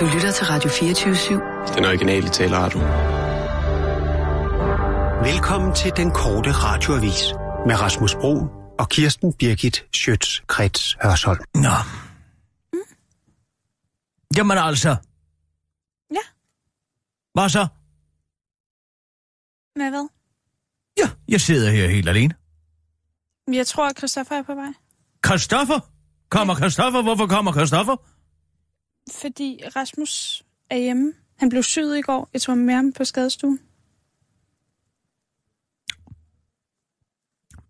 Du lytter til Radio 24-7. Den originale taleradio. Velkommen til den korte radioavis med Rasmus Bro og Kirsten Birgit Schøtz-Krets Hørsholm. Nå. Mm. Jamen altså. Ja. Hvad så? Med hvad? Ja, jeg sidder her helt alene. Jeg tror, at Christoffer er på vej. Christoffer? Kommer Christoffer? Hvorfor kommer Christoffer? Fordi Rasmus er hjemme. Han blev syet i går. Jeg tog ham med ham på skadestuen.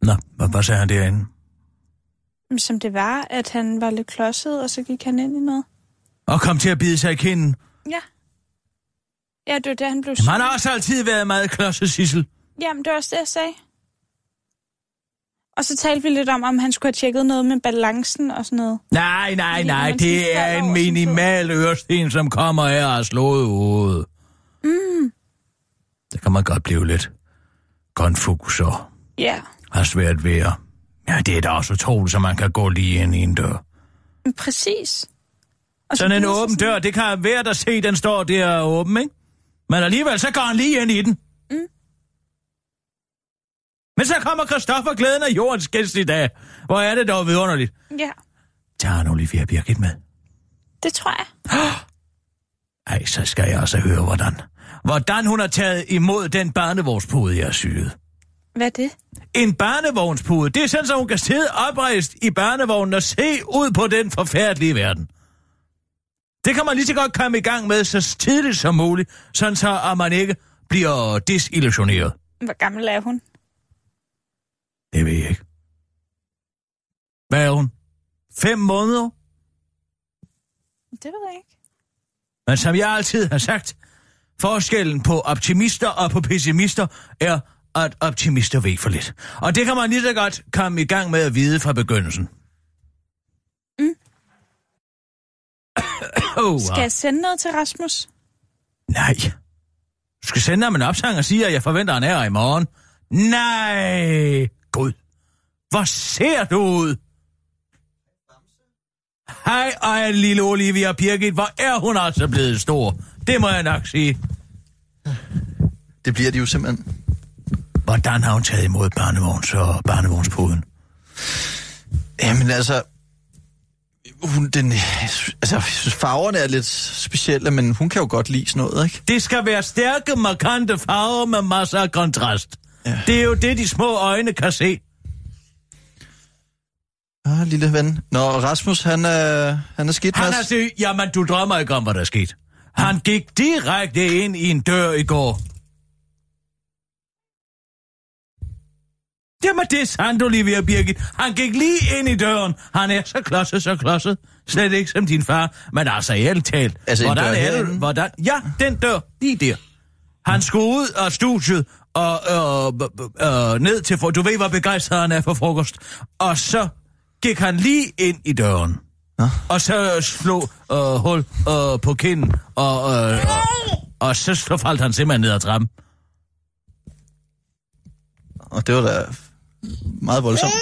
Nå, hvad, hvad sagde han derinde? Som det var, at han var lidt klodset, og så gik han ind i noget. Og kom til at bide sig i kinden. Ja. Ja, det var det, han blev. Jamen, han har også altid været meget klodset, Sissel. Jamen, det var også det, jeg sagde. Og så talte vi lidt om, om han skulle have tjekket noget med balancen og sådan noget. Nej, nej, Fordi nej, det er en minimal øresten, som kommer her og slået hovedet. Mm. Det kan man godt blive lidt konfus og Ja, har svært ved at... Ja, det er da også utroligt, så man kan gå lige ind i en dør. præcis. Og så Sådan en åben dør, det kan være der se, den står der åben, ikke? Men alligevel, så går han lige ind i den. Men så kommer Christoffer glæden af jordens gæst i dag. Hvor er det dog vidunderligt. Ja, Tager han Olivia Birgit med? det tror jeg. Ej, så skal jeg også høre, hvordan. Hvordan hun har taget imod den barnevognspude, jeg har syet. Hvad er det? En barnevognspude, det er sådan, så hun kan sidde oprejst i barnevognen og se ud på den forfærdelige verden. Det kan man lige så godt komme i gang med så tidligt som muligt, sådan så at man ikke bliver desillusioneret. Hvor gammel er hun? Det ved jeg ikke. Hvad er hun? Fem måneder? Det ved jeg ikke. Men som jeg altid har sagt, forskellen på optimister og på pessimister er, at optimister ved for lidt. Og det kan man lige så godt komme i gang med at vide fra begyndelsen. Mm. oh, Skal jeg sende noget til Rasmus? Nej. Du skal sende ham en opsang og sige, at jeg forventer, at han er her i morgen. Nej! Gud. Hvor ser du ud? Hej, ej, lille Olivia Birgit. Hvor er hun altså blevet stor? Det må jeg nok sige. Det bliver de jo simpelthen. Hvordan har hun taget imod barnevogns og barnevognspuden? Jamen altså, hun, den, altså, farverne er lidt specielle, men hun kan jo godt lide sådan noget, ikke? Det skal være stærke, markante farver med masser af kontrast. Ja. Det er jo det, de små øjne kan se. Ah, lille ven. Nå, Rasmus, han er, han er skidt, Han har set, jamen du drømmer ikke om, hvad der er sket. Han gik direkte ind i en dør i går. Jamen det er sandt, Olivia Birgit. Han gik lige ind i døren. Han er så klodset, så klodset. Slet ikke som din far. Men altså, ærligt talt. Altså, en hvordan dør er herinde? Hvordan? Ja, den dør. Lige der. Han skulle ud af studiet og øh, øh, ned til... For, du ved, hvor begejstret han er for frokost. Og så gik han lige ind i døren. Nå. Og så slog øh, hul øh, på kinden, og, øh, og, og så slog faldt han simpelthen ned ad trappen. Og det var da meget voldsomt.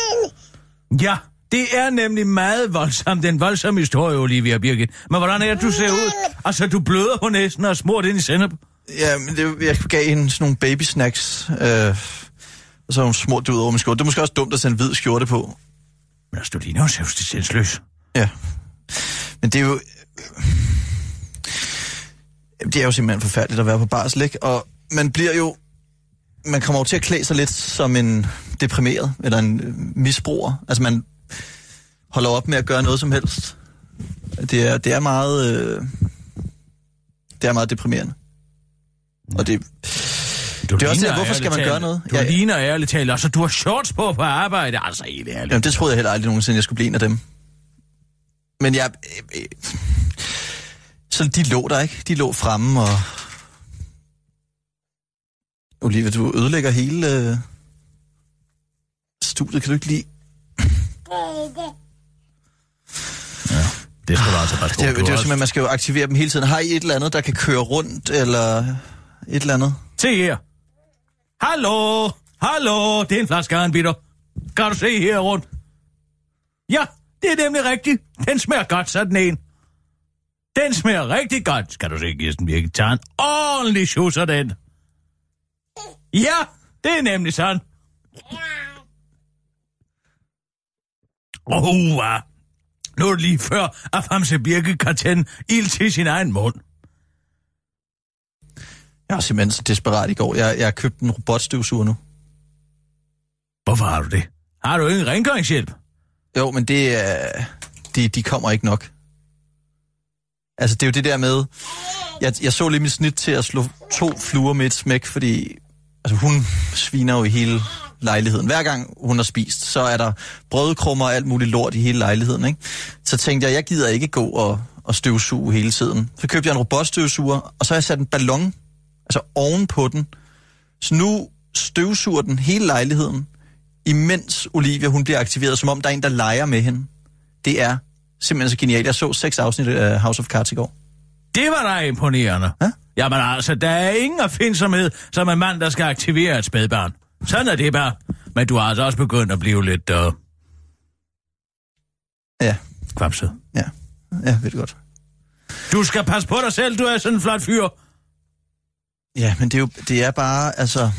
Ja, det er nemlig meget voldsomt, den voldsomme historie, Olivia Birgit. Men hvordan er det, du ser ud? Altså, du bløder på næsen og smurt ind i sennep. Ja, men det, jeg gav hende sådan nogle baby snacks, øh, og så har hun smurt det ud over min skjorte. Det er måske også dumt at en hvid skjorte på. Men altså, du ligner jo selvstidsensløs. Ja. Men det er jo... Det er jo simpelthen forfærdeligt at være på barsel, ikke? Og man bliver jo... Man kommer jo til at klæde sig lidt som en deprimeret, eller en øh, misbruger. Altså man holder op med at gøre noget som helst. Det er, det er meget... Øh, det er meget deprimerende. Og det, Du Det er også det, hvorfor skal man talt- gøre noget? Du Ja, ja. ligner ærligt talt. Altså, du har shorts på på arbejde. Altså, helt ærligt. jamen, det troede jeg heller aldrig nogensinde, jeg skulle blive en af dem. Men jeg... Øh, øh, så de lå der, ikke? De lå fremme, og... Olivia, du ødelægger hele øh, studiet. Kan du ikke lide... Det skal du altså på. Det er, det er jo simpelthen, man skal jo aktivere dem hele tiden. Har I et eller andet, der kan køre rundt, eller et eller andet? Se her. Hallo, hallo, det er en flaske Arnbitter. Kan du se her rundt? Ja, det er nemlig rigtigt. Den smager godt, sådan en. Den smager rigtig godt, skal du se, Kirsten Birke. tager en ordentlig sjus af den. Ja, det er nemlig sådan. Åh, uh, nu er det lige før, at Famse Birke kan tænde ild til sin egen mund. Jeg var simpelthen så desperat i går. Jeg, jeg købte en robotstøvsuger nu. Hvorfor har du det? Har du ingen rengøringshjælp? Jo, men det er... De, de kommer ikke nok. Altså, det er jo det der med... Jeg, jeg så lige mit snit til at slå to fluer med et smæk, fordi altså, hun sviner jo i hele lejligheden. Hver gang hun har spist, så er der brødkrummer og alt muligt lort i hele lejligheden. Ikke? Så tænkte jeg, jeg gider ikke gå og, og støvsuge hele tiden. Så købte jeg en robotstøvsuger, og så har jeg sat en ballon altså oven på den. Så nu støvsuger den hele lejligheden, imens Olivia hun bliver aktiveret, som om der er en, der leger med hende. Det er simpelthen så genialt. Jeg så seks afsnit af House of Cards i går. Det var da imponerende. Ja? Jamen altså, der er ingen opfindsomhed som en mand, der skal aktivere et spædbarn. Sådan er det bare. Men du har altså også begyndt at blive lidt uh, Ja, kvapset. ja. Ja, ved det godt. Du skal passe på dig selv, du er sådan en flot fyr. Ja, men det er jo det er bare, altså...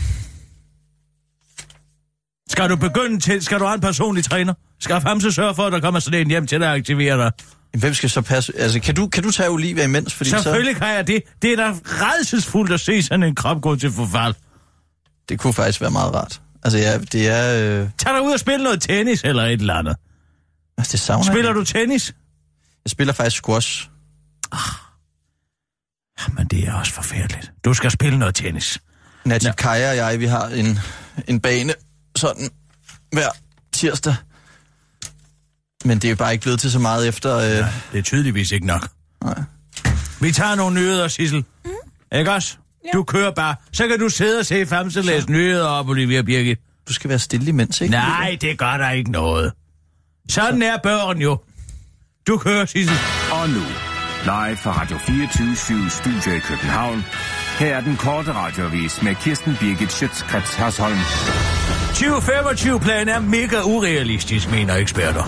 Skal du begynde til, skal du have en personlig træner? Skal Famse sørge for, at der kommer sådan en hjem til dig og aktivere dig? Hvem skal så passe... Altså, kan du, kan du tage Olivia imens? Fordi Selvfølgelig kan jeg det. Det er da redselsfuldt at se sådan en krop gå til forfald. Så, det kunne faktisk være meget rart. Altså, ja, det er... Øh, Tag dig ud og spil noget tennis eller et eller andet. altså, det savner Spiller jeg. du tennis? Jeg spiller faktisk squash. Men det er også forfærdeligt. Du skal spille noget tennis. Natja Kaja og jeg, vi har en, en bane sådan hver tirsdag. Men det er jo bare ikke blevet til så meget efter... Øh, Det er tydeligvis ikke nok. nej. Vi tager nogle nyheder, Sissel. Mm. Ikke også? Ja. Du kører bare. Så kan du sidde og se Famse læse nyheder op, Olivia Birgit. Du skal være stille imens, ikke? Nej, det gør der ikke noget. Sådan er børn jo. Du kører, Sissel. Og nu, live fra Radio 24 Studio i København. Her er den korte radiovis med Kirsten Birgit Schøtzgrads Hasholm. 2025-planen er mega urealistisk, mener eksperter.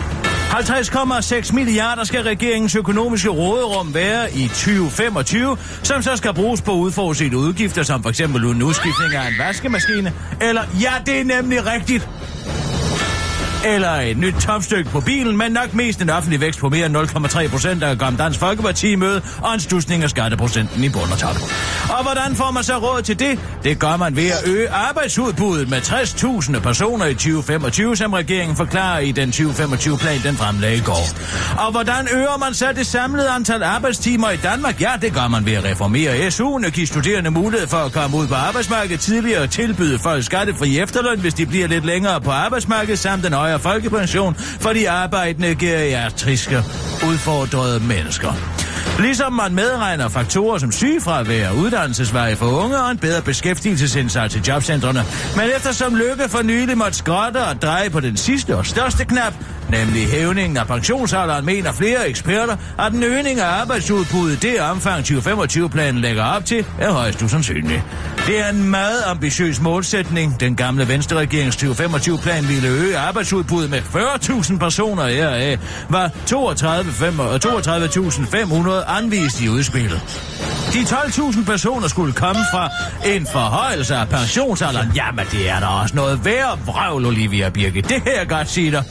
50,6 milliarder skal regeringens økonomiske råderum være i 2025, som så skal bruges på udforudsete udgifter, som f.eks. en udskiftning af en vaskemaskine, eller ja, det er nemlig rigtigt, eller et nyt topstykke på bilen, men nok mest en offentlig vækst på mere end 0,3 procent, der kom Dansk Folkeparti møde, og en stusning af skatteprocenten i bund og top. Og hvordan får man så råd til det? Det gør man ved at øge arbejdsudbuddet med 60.000 personer i 2025, som regeringen forklarer i den 2025-plan, den fremlagde i går. Og hvordan øger man så det samlede antal arbejdstimer i Danmark? Ja, det gør man ved at reformere SU'en og give studerende mulighed for at komme ud på arbejdsmarkedet tidligere og tilbyde folk skattefri efterløn, hvis de bliver lidt længere på arbejdsmarkedet, samt en højere folkepension for de arbejdende geriatriske udfordrede mennesker. Ligesom man medregner faktorer som sygefravær, uddannelsesveje for unge og en bedre beskæftigelsesindsats i jobcentrene. Men eftersom Lykke for nylig måtte skrotte og dreje på den sidste og største knap, nemlig hævningen af pensionsalderen, mener flere eksperter, at den øgning af arbejdsudbuddet, det omfang 2025-planen lægger op til, er højst usandsynlig. Det er en meget ambitiøs målsætning. Den gamle Venstre-regerings 2025-plan ville øge arbejdsudbuddet med 40.000 personer heraf, var 32.500 anvist i udspillet. De 12.000 personer skulle komme fra en forhøjelse af pensionsalderen. Jamen, det er da også noget værd, vrøvl, Olivia Birke. Det her jeg godt sige dig.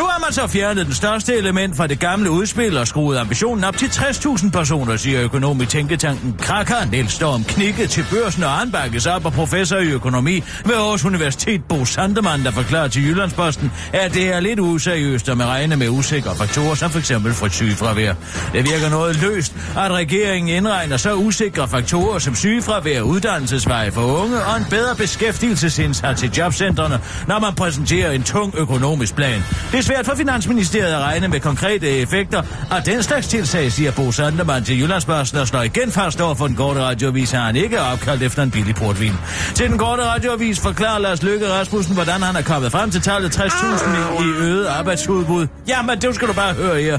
Nu har man så fjernet den største element fra det gamle udspil og skruet ambitionen op til 60.000 personer, siger økonom i Tænketanken Krakker. Niels Storm Knikke til børsen og anbakkes op af professor i økonomi ved Aarhus Universitet Bo Sandemann, der forklarer til Jyllandsposten, at det er lidt useriøst at med regne med usikre faktorer, som f.eks. fra sygefravær. Det virker noget løst, at regeringen indregner så usikre faktorer som sygefravær, uddannelsesveje for unge og en bedre beskæftigelsesindsats til jobcentrene, når man præsenterer en tung økonomisk plan. Det svært for Finansministeriet at regne med konkrete effekter af den slags tilsag, siger Bo Sandermann til Jyllandsbørsen og slår igen fast over for den korte radioavis, at han ikke er opkaldt efter en billig portvin. Til den korte radioavis forklarer Lars Løkke Rasmussen, hvordan han er kommet frem til tallet 60.000 i øget arbejdsudbud. Jamen, det skal du bare høre her.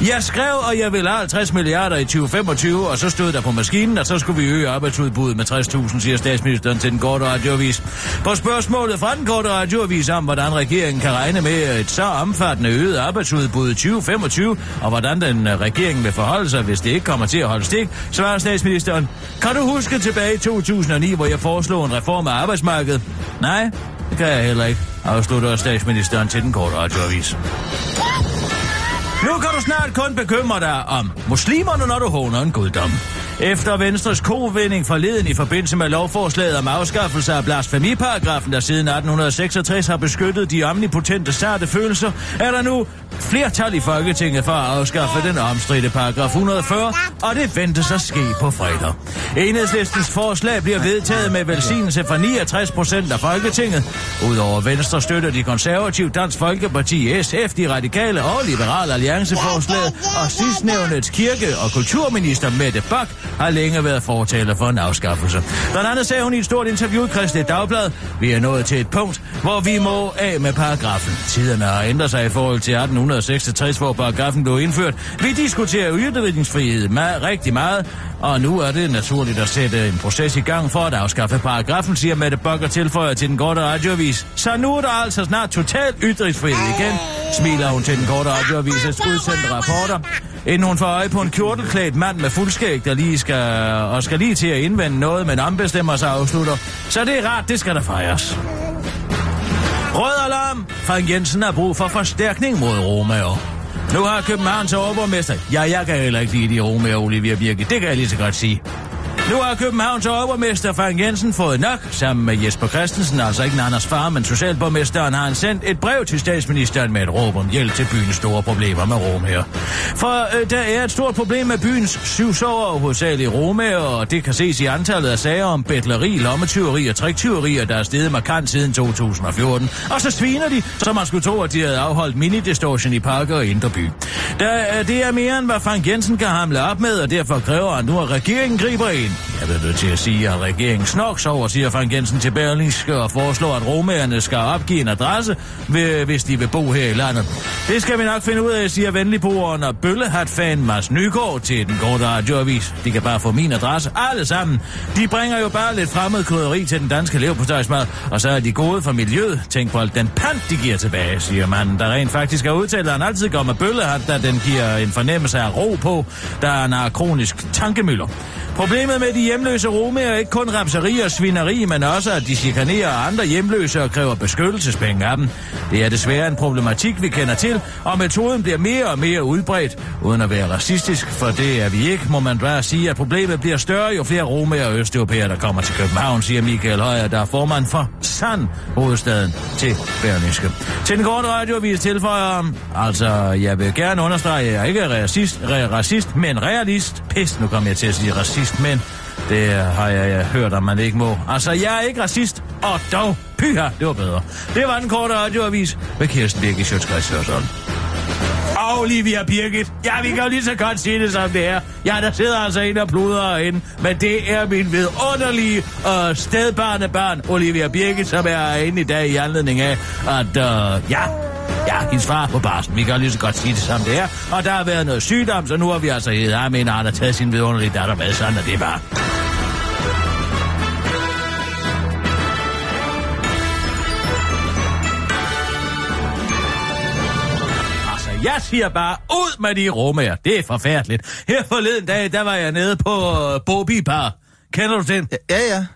Jeg skrev, og jeg vil have 50 milliarder i 2025, og så stod der på maskinen, at så skulle vi øge arbejdsudbuddet med 60.000, siger statsministeren til den korte radioavis. På spørgsmålet fra den korte radioavis om, hvordan regeringen kan regne med et så omfattende øget arbejdsudbud i 2025, og hvordan den øh, regering vil forholde sig, hvis det ikke kommer til at holde stik, svarer statsministeren. Kan du huske tilbage i 2009, hvor jeg foreslog en reform af arbejdsmarkedet? Nej, det kan jeg heller ikke, afslutter statsministeren til den korte radioavis. Nu kan du snart kun bekymre dig om muslimerne, når du håner en guddom. Efter Venstres kovinding forleden i forbindelse med lovforslaget om afskaffelse af blasfemiparagrafen, der siden 1866 har beskyttet de omnipotente sarte følelser, er der nu flertal i Folketinget for at afskaffe den omstridte paragraf 140, og det ventes at ske på fredag. Enhedslistens forslag bliver vedtaget med velsignelse fra 69 procent af Folketinget. Udover Venstre støtter de konservative Dansk Folkeparti, SF, de radikale og liberale allianceforslaget, og sidstnævnets kirke- og kulturminister Mette Bak har længe været fortaler for en afskaffelse. Blandt andet sagde hun i et stort interview i Kristelig Dagblad, vi er nået til et punkt, hvor vi må af med paragrafen. Tiderne har ændret sig i forhold til 1866, hvor paragrafen blev indført. Vi diskuterer ytringsfrihed meget, rigtig meget, og nu er det naturligt at sætte en proces i gang for at afskaffe paragrafen, siger Mette Bock tilføjer til den korte radioavis. Så nu er der altså snart total ytringsfrihed igen, smiler hun til den korte radioavis' udsendte rapporter. Inden hun får øje på en kjortelklædt mand med fuldskæg, der lige skal, og skal lige til at indvende noget, men ombestemmer sig afslutter. Så det er rart, det skal der fejres. Rød alarm! Frank Jensen har brug for forstærkning mod Romeo. Nu har Københavns overborgmester... Ja, jeg kan heller ikke lide de med Olivia Birke. Det kan jeg lige så godt sige. Nu har Københavns overborgmester Frank Jensen fået nok. Sammen med Jesper Christensen, altså ikke Anders far, men socialborgmesteren, har han sendt et brev til statsministeren med et råb om hjælp til byens store problemer med romer. For øh, der er et stort problem med byens syv sover, hovedsageligt Rome, og det kan ses i antallet af sager om betleri, lommetyveri og triktyverier, der er steget markant siden 2014. Og så sviner de, så man skulle tro, at de havde afholdt mini-distortion i parker og Indre By. Der, øh, det er mere end, hvad Frank Jensen kan hamle op med, og derfor kræver han nu, at regeringen griber ind. Jeg vil nødt til at sige, at regeringen snoks over, siger Frank Jensen til Berlingske og foreslår, at romerne skal opgive en adresse, hvis de vil bo her i landet. Det skal vi nok finde ud af, siger venligboeren og bøllehat-fan Mads Nygaard til den korte radioavis. De kan bare få min adresse, alle sammen. De bringer jo bare lidt fremmed krydderi til den danske leverpostejsmad, og så er de gode for miljøet. Tænk på alt den pant, de giver tilbage, siger manden, der rent faktisk er udtalt, at han altid går med bøllehat, da den giver en fornemmelse af ro på, der er en kronisk tankemøller. Problemet med de hjemløse romer er ikke kun rapseri og svineri, men også at de chikanerer andre hjemløse og kræver beskyttelsespenge af dem. Det er desværre en problematik, vi kender til, og metoden bliver mere og mere udbredt, uden at være racistisk, for det er vi ikke, må man bare sige, at problemet bliver større, jo flere romer og østeuropæere, der kommer til København, siger Michael Højer, der er formand for Sand, hovedstaden til Berlingske. Til den korte radioavis tilføjer, altså, jeg vil gerne understrege, at jeg ikke er racist, racist men realist. Pest, nu kommer jeg til at sige racist, men det har jeg, jeg hørt, at man ikke må. Altså, jeg er ikke racist, og dog, pyha, det var bedre. Det var den korte radioavis med Kirsten Birgit Sjøtskreds Hørsholm. Olivia Birgit. Ja, vi kan jo lige så godt sige det som det er. Ja, der sidder altså en og pluder herinde, men det er min vidunderlige uh, stedbarnebarn, Olivia Birgit, som er herinde i dag i anledning af, at uh, ja, Ja, hendes far på barsen. Vi kan jo lige så godt sige det som det er. Og der har været noget sygdom, så nu har vi altså hedder ham en, der taget sin vidunderlige datter med. Sådan er det bare. Jeg siger bare, ud med de romer. Det er forfærdeligt. Her forleden dag, der var jeg nede på Bobi Bar. Kender du den? Ja, ja.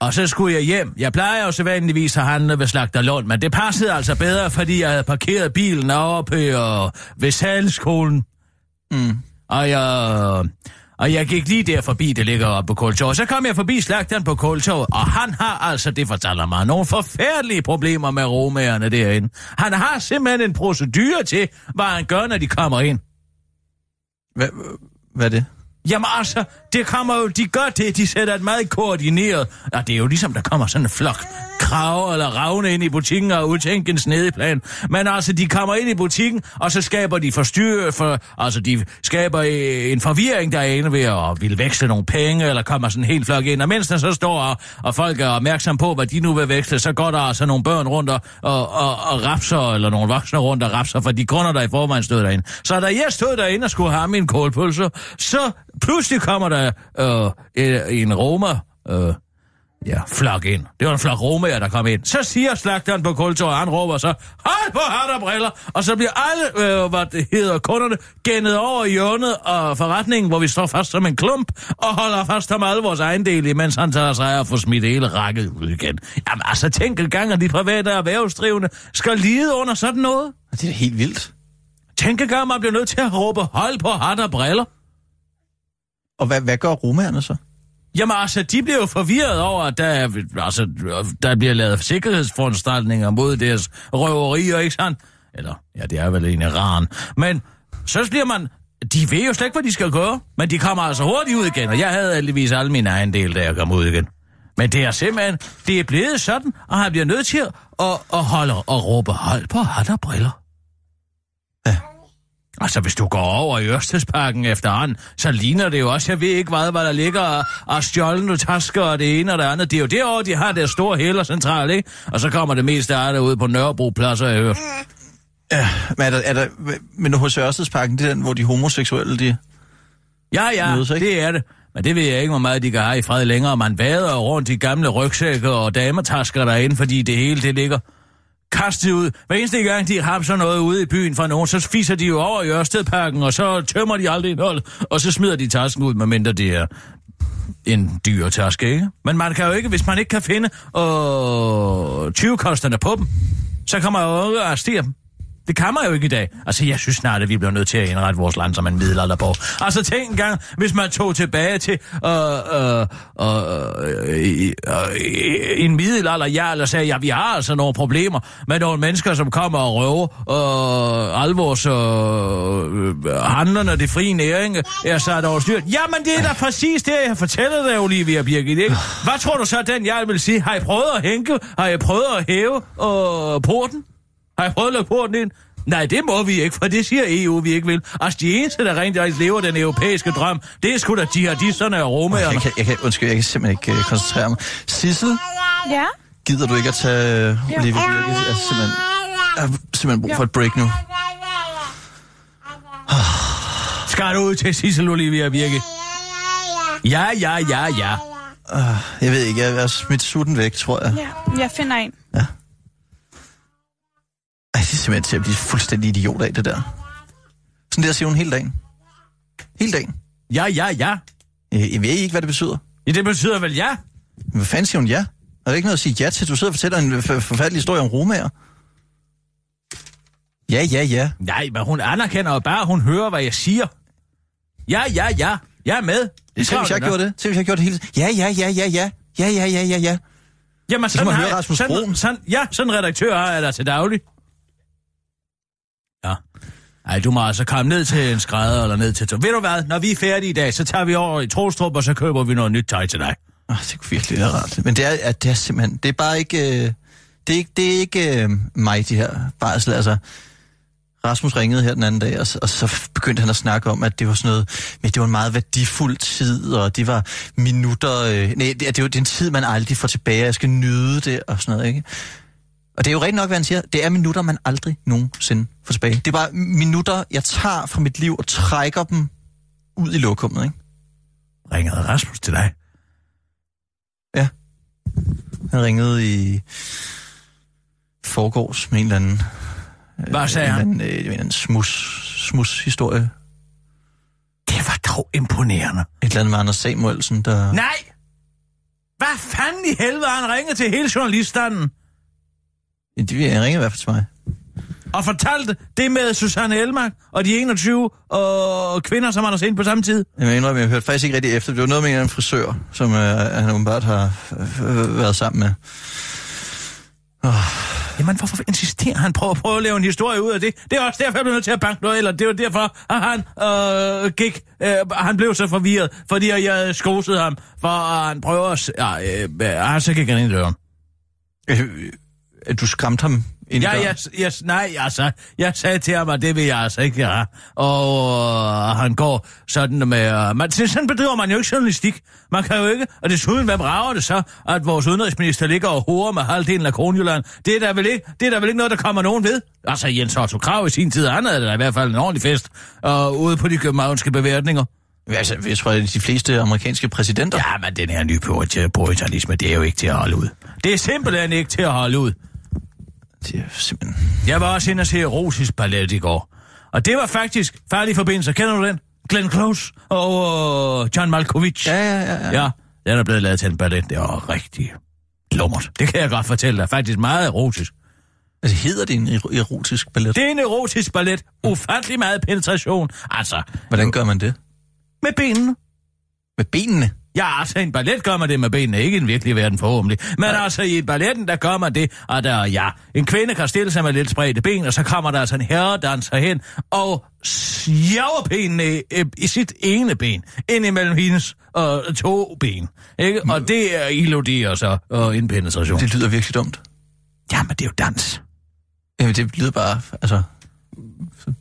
Og så skulle jeg hjem. Jeg plejer jo sædvanligvis at handle ved Slagter Lund, men det passede altså bedre, fordi jeg havde parkeret bilen oppe og ved Salskolen. Mm. Og jeg, og jeg gik lige der forbi, det ligger oppe på Kultorv. Så kom jeg forbi slagteren på Kultorv, og han har altså, det fortæller mig, nogle forfærdelige problemer med romagerne derinde. Han har simpelthen en procedure til, hvad han gør, når de kommer ind. Hvad, hvad er det? Jamen altså, det kommer jo, de gør det, de sætter et meget koordineret, og det er jo ligesom, der kommer sådan en flok krav eller ravne ind i butikken og udtænke en snedeplan. Men altså, de kommer ind i butikken, og så skaber de forstyr, for, altså de skaber øh, en forvirring derinde ved at ville veksle nogle penge, eller kommer sådan en hel flok ind. Og mens der så står, og, og folk er opmærksom på, hvad de nu vil veksle, så går der altså nogle børn rundt og, og, og, og rapser, eller nogle voksne rundt og rapser, for de kunder, der i forvejen stod derinde. Så da jeg stod derinde og skulle have min kålpølse, så pludselig kommer der øh, en, en romer, øh, Ja, flok ind. Det var en flok romager, der kom ind. Så siger slagteren på kultur, han råber så, hold på hat og briller, og så bliver alle, øh, hvad det hedder, kunderne gennet over i hjørnet og forretningen, hvor vi står fast som en klump, og holder fast om alle vores ejendele, imens han tager sig af at få smidt hele rækket ud igen. Jamen altså, tænk en gang, at de private erhvervsdrivende skal lide under sådan noget. Det er da helt vildt. Tænk en gang, man bliver nødt til at råbe, hold på hat og briller. Og hvad, hvad gør romerne så? Jamen altså, de bliver jo forvirret over, at der, altså, der bliver lavet sikkerhedsforanstaltninger mod deres røverier, ikke sandt? Eller, ja, det er vel en Iran. Men så bliver man... De ved jo slet ikke, hvad de skal gøre, men de kommer altså hurtigt ud igen, og jeg havde heldigvis alle mine egen del, da jeg kom ud igen. Men det er simpelthen, det er blevet sådan, og han bliver nødt til at, at, at holde og råbe hold på hat og briller. Altså, hvis du går over i Ørstedsparken efterhånden, så ligner det jo også, jeg ved ikke hvad, hvad der ligger og, og stjålne tasker og det ene og det andet. Det er jo derovre, de har deres store hælercentral, ikke? Og så kommer det meste af det ud på Nørrebro Plads, og jeg hører. Ja, men er der, er der, men hos Ørstedsparken, det er den, hvor de homoseksuelle, de... Ja, ja, Mødes, ikke? det er det. Men det ved jeg ikke, hvor meget de kan have i fred længere. Man vader rundt i gamle rygsække og dametasker derinde, fordi det hele det ligger kastet ud. Hver eneste gang, de har sådan noget ude i byen fra nogen, så fiser de jo over i Ørstedparken, og så tømmer de aldrig indhold, og så smider de tasken ud, medmindre det er en dyr taske, ikke? Men man kan jo ikke, hvis man ikke kan finde øh, 20-kosterne på dem, så kan man jo ikke arrestere dem. Det kan man jo ikke i dag. Altså, jeg synes snart, at vi bliver nødt til at indrette vores land som en middelalderborg. Altså, tænk en gang, hvis man tog tilbage til øh, øh, øh, øh, øh en middelalder, ja, eller sagde, ja, vi har altså nogle problemer med nogle mennesker, som kommer og røver øh, al vores øh, øh, handlerne, det frie næring, er sat over styrt. Jamen, det er da præcis det, jeg fortæller dig, Olivia Birgit, ikke? Hvad tror du så, den jeg vil sige? Har I prøvet at hænke? Har I prøvet at hæve øh, porten? Har jeg prøvet at lukke porten ind? Nej, det må vi ikke, for det siger EU, vi ikke vil. Altså, de eneste, der rent faktisk lever den europæiske drøm, det er sgu da jihadisterne og romaerne. Jeg kan, jeg kan, undskyld, jeg kan simpelthen ikke uh, koncentrere mig. Sissel, Ja? gider du ikke at tage uh, Olivia Birgit? Jeg er simpelthen, jeg har simpelthen brug for et break nu. Skal du ud til Sissel Olivia Virke? Ja, ja, ja, ja. Uh, jeg ved ikke, jeg har smidt sutten væk, tror jeg. Ja, jeg finder en. Ej, det er simpelthen til at blive fuldstændig idiot af, det der. Sådan der siger hun hele dagen. Hele dagen. Ja, ja, ja. Jeg, jeg ved ikke, hvad det betyder. Ja, det betyder vel ja. Hvad fanden siger hun ja? Er der ikke noget at sige ja til? Du sidder og fortæller en forfærdelig historie om romager. Ja, ja, ja. Nej, men hun anerkender jo bare, hun hører, hvad jeg siger. Ja, ja, ja. Jeg er med. Det skal hvis jeg gjorde det. Tænk, hvis jeg gjorde det hele Ja, ja, ja, ja, ja. Ja, ja, ja, ja, ja. Jamen, Så kan man har høre jeg- Rasmus sådan, sådan, ja, sådan redaktør jeg da til daglig. Ej, du må altså komme ned til en skrædder eller ned til... Ved du hvad, når vi er færdige i dag, så tager vi over i Trostrup, og så køber vi noget nyt tøj til dig. Oh, det kunne virkelig være rart. Men det er, at det er simpelthen... Det er bare ikke... Øh, det er ikke, det er ikke øh, mig, de her barsel. Altså, Rasmus ringede her den anden dag, og, så- og så begyndte han at snakke om, at det var sådan noget... Men det var en meget værdifuld tid, og det var minutter... Øh, nej, det, det er det er en tid, man aldrig får tilbage. Jeg skal nyde det, og sådan noget, ikke? Og det er jo rigtig nok, hvad han siger. Det er minutter, man aldrig nogensinde får tilbage. Det er bare minutter, jeg tager fra mit liv og trækker dem ud i lokummet, ikke? Ringede Rasmus til dig? Ja. Han ringede i forgårs med en eller anden... Hvad sagde en han? Eller anden, øh, en eller anden smus, smus historie. Det var dog imponerende. Et eller andet med Anders Samuelsen, der... Nej! Hvad fanden i helvede har han ringet til hele journaliststanden Ja, De vil ringe i hvert fald til mig. og fortalte det med Susanne Elmark og de 21 og kvinder, som han har set på samme tid? Jeg må indrømme, jeg hørte faktisk ikke rigtig efter. Det var noget med en anden frisør, som øh, han åbenbart har øh, været sammen med. Jamen, hvorfor insisterer han på at prøve at lave en historie ud af det? Det er også derfor, jeg blev nødt til at banke noget, eller det var derfor, at han øh, gik, øh, han blev så forvirret, fordi jeg skoset ham, for at han prøver at... s- Ja, øh, øh, så gik han ind i døren. Øh, du skræmte ham ind i Ja, jeg, jeg, nej, altså, jeg sagde til ham, at det vil jeg altså ikke gøre. Og øh, han går sådan med... Øh, man, sådan bedriver man jo ikke journalistik. Man kan jo ikke... Og desuden, hvad brager det så, at vores udenrigsminister ligger og horer med halvdelen af Kronjylland? Det er da vel ikke, det er da vel ikke noget, der kommer nogen ved? Altså, Jens Otto Krav i sin tid, han havde da i hvert fald en ordentlig fest øh, ude på de københavnske beværtninger. Altså, jeg tror, at de fleste amerikanske præsidenter... Ja, men den her nye purita- puritanisme, det er jo ikke til at holde ud. Det er simpelthen ikke til at holde ud. Det er simpelthen... Jeg var også inde og se erotisk ballet i går. Og det var faktisk farlige forbindelser. Kender du den? Glenn Close og John Malkovich. Ja, ja, ja. ja. ja. Den er blevet lavet til en ballet. Det var rigtig lummert. Det kan jeg godt fortælle dig. Faktisk meget erotisk. Altså, hedder det en ero- erotisk ballet? Det er en erotisk ballet. Ufattelig meget penetration. Altså, Hvordan gør man det? med benene. Med benene? Ja, altså i en ballet gør man det med benene, ikke i en virkelig verden forhåbentlig. Men Nej. altså i balletten, der gør man det, og der, ja, en kvinde kan stille sig med lidt spredte ben, og så kommer der altså en herredanser hen og sjaver benene i, i sit ene ben, ind imellem hendes og to ben. Ikke? Og det er ilodi og så og en penetration. Det lyder virkelig dumt. Jamen, det er jo dans. Jamen, det lyder bare... Altså... så-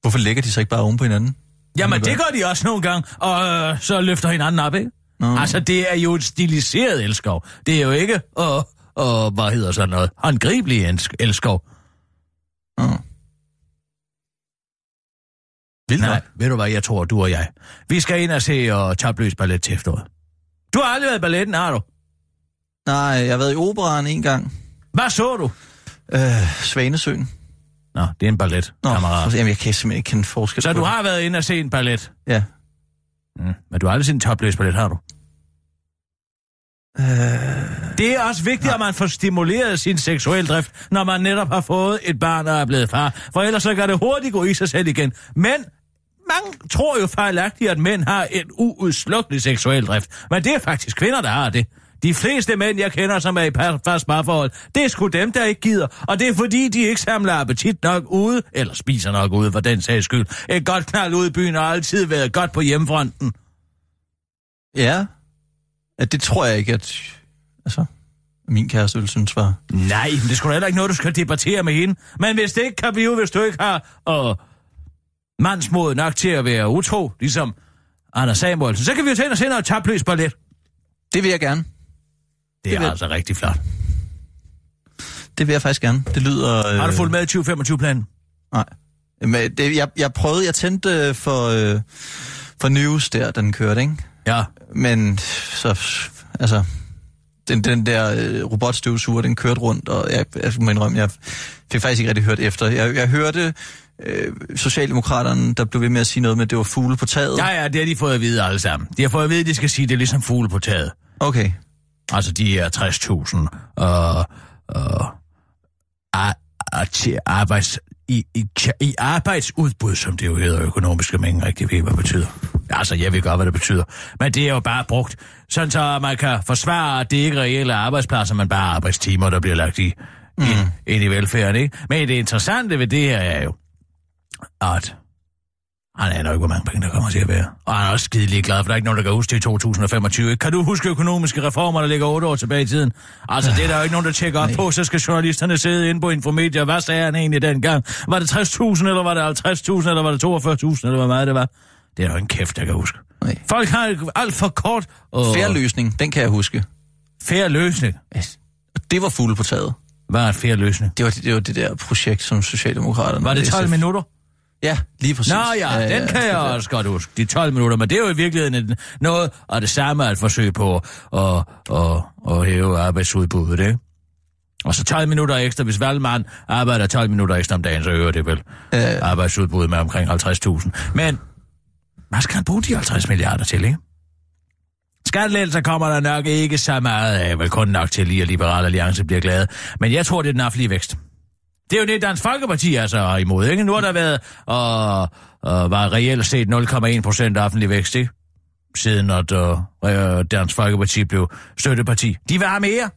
Hvorfor lægger de sig ikke bare oven på hinanden? Jamen, det gør de også nogle gange, og øh, så løfter hinanden op, ikke? Nå. Altså, det er jo et stiliseret elskov. Det er jo ikke, og, og hvad hedder sådan noget, håndgribelig elsk- elskov. Nå. Vildt Nej, ved du hvad, jeg tror, du og jeg. Vi skal ind og se og tabløs ballet til efteråret. Du har aldrig været i balletten, har du? Nej, jeg har været i operan en gang. Hvad så du? Øh, Svanesøen. Nå, det er en ballet, Nå, kammerat. jamen, jeg kan simpelthen ikke kende forskel Så du har været inde og se en ballet? Ja. Mm. Men du har aldrig set en topløs ballet, har du? Øh, Det er også vigtigt, at man får stimuleret sin seksuelle drift, når man netop har fået et barn og er blevet far. For ellers så kan det hurtigt gå i sig selv igen. Men man tror jo fejlagtigt, at mænd har en uudslukket seksuel drift. Men det er faktisk kvinder, der har det. De fleste mænd, jeg kender, som er i par- fast parforhold, det er sgu dem, der ikke gider. Og det er fordi, de ikke samler appetit nok ude, eller spiser nok ude, for den sags skyld. Et godt knald ude i byen har altid været godt på hjemmefronten. ja. ja. det tror jeg ikke, at... Altså, min kæreste ville synes var... Nej, men det skulle heller ikke noget, du skal debattere med hende. Men hvis det ikke kan blive, hvis du ikke har uh, mandsmod nok til at være utro, ligesom Anders Samuelsen, så kan vi jo tage ind og se noget tabløs ballet. Det vil jeg gerne. Det er vil- altså rigtig flot. Det vil jeg faktisk gerne. Det lyder... Øh... Har du fulgt med i 2025-planen? Nej. Men det, jeg, jeg prøvede, jeg tændte øh, for, øh, for News der, den kørte, ikke? Ja. Men så, altså, den, den der øh, robotstøvsuger, den kørte rundt, og jeg, jeg må indrømme, jeg fik faktisk ikke rigtig hørt efter. Jeg, jeg hørte øh, Socialdemokraterne, der blev ved med at sige noget med, at det var fugle på taget. Ja, ja, det har de fået at vide alle sammen. De har fået at vide, at de skal sige, at det er ligesom fugle på taget. Okay. Altså, de er 60.000 og, og ar, ar, til arbejds, i, i, i arbejdsudbud, som det jo hedder økonomiske ikke det ved, hvad det betyder. Altså, jeg ved godt, hvad det betyder. Men det er jo bare brugt, sådan så man kan forsvare, at det ikke er reelle arbejdspladser, men bare arbejdstimer, der bliver lagt i, mm. ind, ind i velfærden, ikke? Men det interessante ved det her er jo, at han aner ikke, hvor mange penge der kommer til at være. Og han er også skide glad, for der er ikke nogen, der kan huske det i 2025. ikke? Kan du huske økonomiske reformer, der ligger otte år tilbage i tiden? Altså, det er der jo ikke nogen, der tjekker op Nej. på. Så skal journalisterne sidde inde på Infomedia. Hvad sagde han egentlig dengang? Var det 60.000, eller var det 50.000, eller var det 42.000, eller hvor meget det var? Det er der jo en kæft, der kan huske. Nej. Folk har alt for kort og Færre løsning, den kan jeg huske. fair løsning. Det var fugle på taget. Hvad er fair løsning? Det var det, var det der projekt, som Socialdemokraterne... Var det 12 SF minutter? Ja, lige præcis. Nå ja, den kan jeg også godt huske. De 12 minutter, men det er jo i virkeligheden et- noget af det samme at forsøge på at, at, at hæve arbejdsudbuddet, ikke? Og så 12 minutter ekstra. Hvis Valgmann arbejder 12 minutter ekstra om dagen, så øger det vel Øh, arbejdsudbuddet med omkring 50.000. Men hvad skal han bruge de 50 milliarder til, ikke? Skattelettelser kommer der nok ikke så meget af, vel kun nok til lige, at Liberal Alliance bliver glade. Men jeg tror, det er den offentlige vækst. Det er jo det, Dansk Folkeparti er så imod, ikke? Nu har der været, og, og var reelt set 0,1 procent offentlig vækst, ikke? Siden at uh, Dansk Folkeparti blev støtteparti. De vil have mere.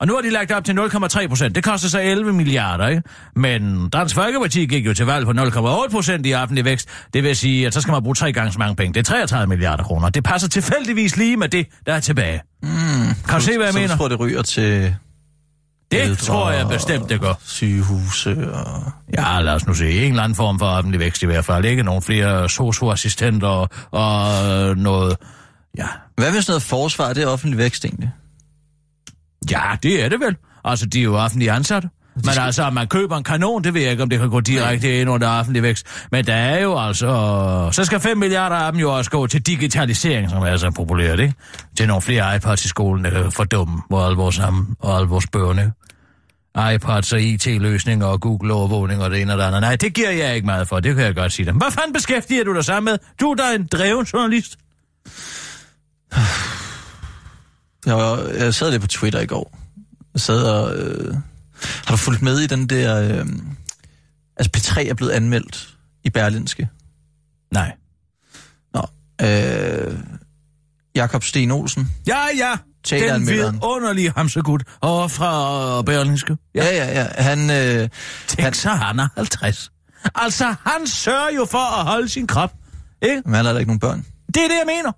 Og nu har de lagt op til 0,3 procent. Det koster så 11 milliarder, ikke? Men Dansk Folkeparti gik jo til valg på 0,8 procent i offentlig vækst. Det vil sige, at så skal man bruge tre gange så mange penge. Det er 33 milliarder kroner. Det passer tilfældigvis lige med det, der er tilbage. Mm, kan du se, hvad jeg så mener? jeg tror, det ryger til Det tror jeg bestemt, det gør. sygehuse og... Ja, lad os nu se. En eller anden form for offentlig vækst i hvert fald. Ikke nogen flere socioassistenter og noget... Ja. Hvad sådan noget forsvar? Det er offentlig vækst egentlig. ja, det er det vel. Altså, de er jo offentlige ansatte. Men altså, at man køber en kanon, det ved jeg ikke, om det kan gå direkte ind under offentlig vækst. Men der er jo altså... Så skal 5 milliarder af dem jo også gå til digitalisering, som er så populært, ikke? Til nogle flere iPods i skolen, der kan fordumme hvor alle vores, sammen, og alle vores børn, iPods og IT-løsninger og Google-overvågning og det ene og det andet. Nej, det giver jeg ikke meget for, det kan jeg godt sige dig. Hvad fanden beskæftiger du dig sammen med? Du er da en dreven journalist. Jeg, var, jeg sad lidt på Twitter i går. Jeg sad og... Øh, har du fulgt med i den der... Øh, altså, P3 er blevet anmeldt i Berlinske. Nej. Nå. Øh, Jakob Sten Olsen. Ja, ja. Den vidunderlige hamsegud over fra Berlingske. Ja, ja, ja. Han... Øh, Tænk så, han er 50. Altså, han sørger jo for at holde sin krop. Ikke? men han har da ikke nogen børn. Det er det, jeg mener.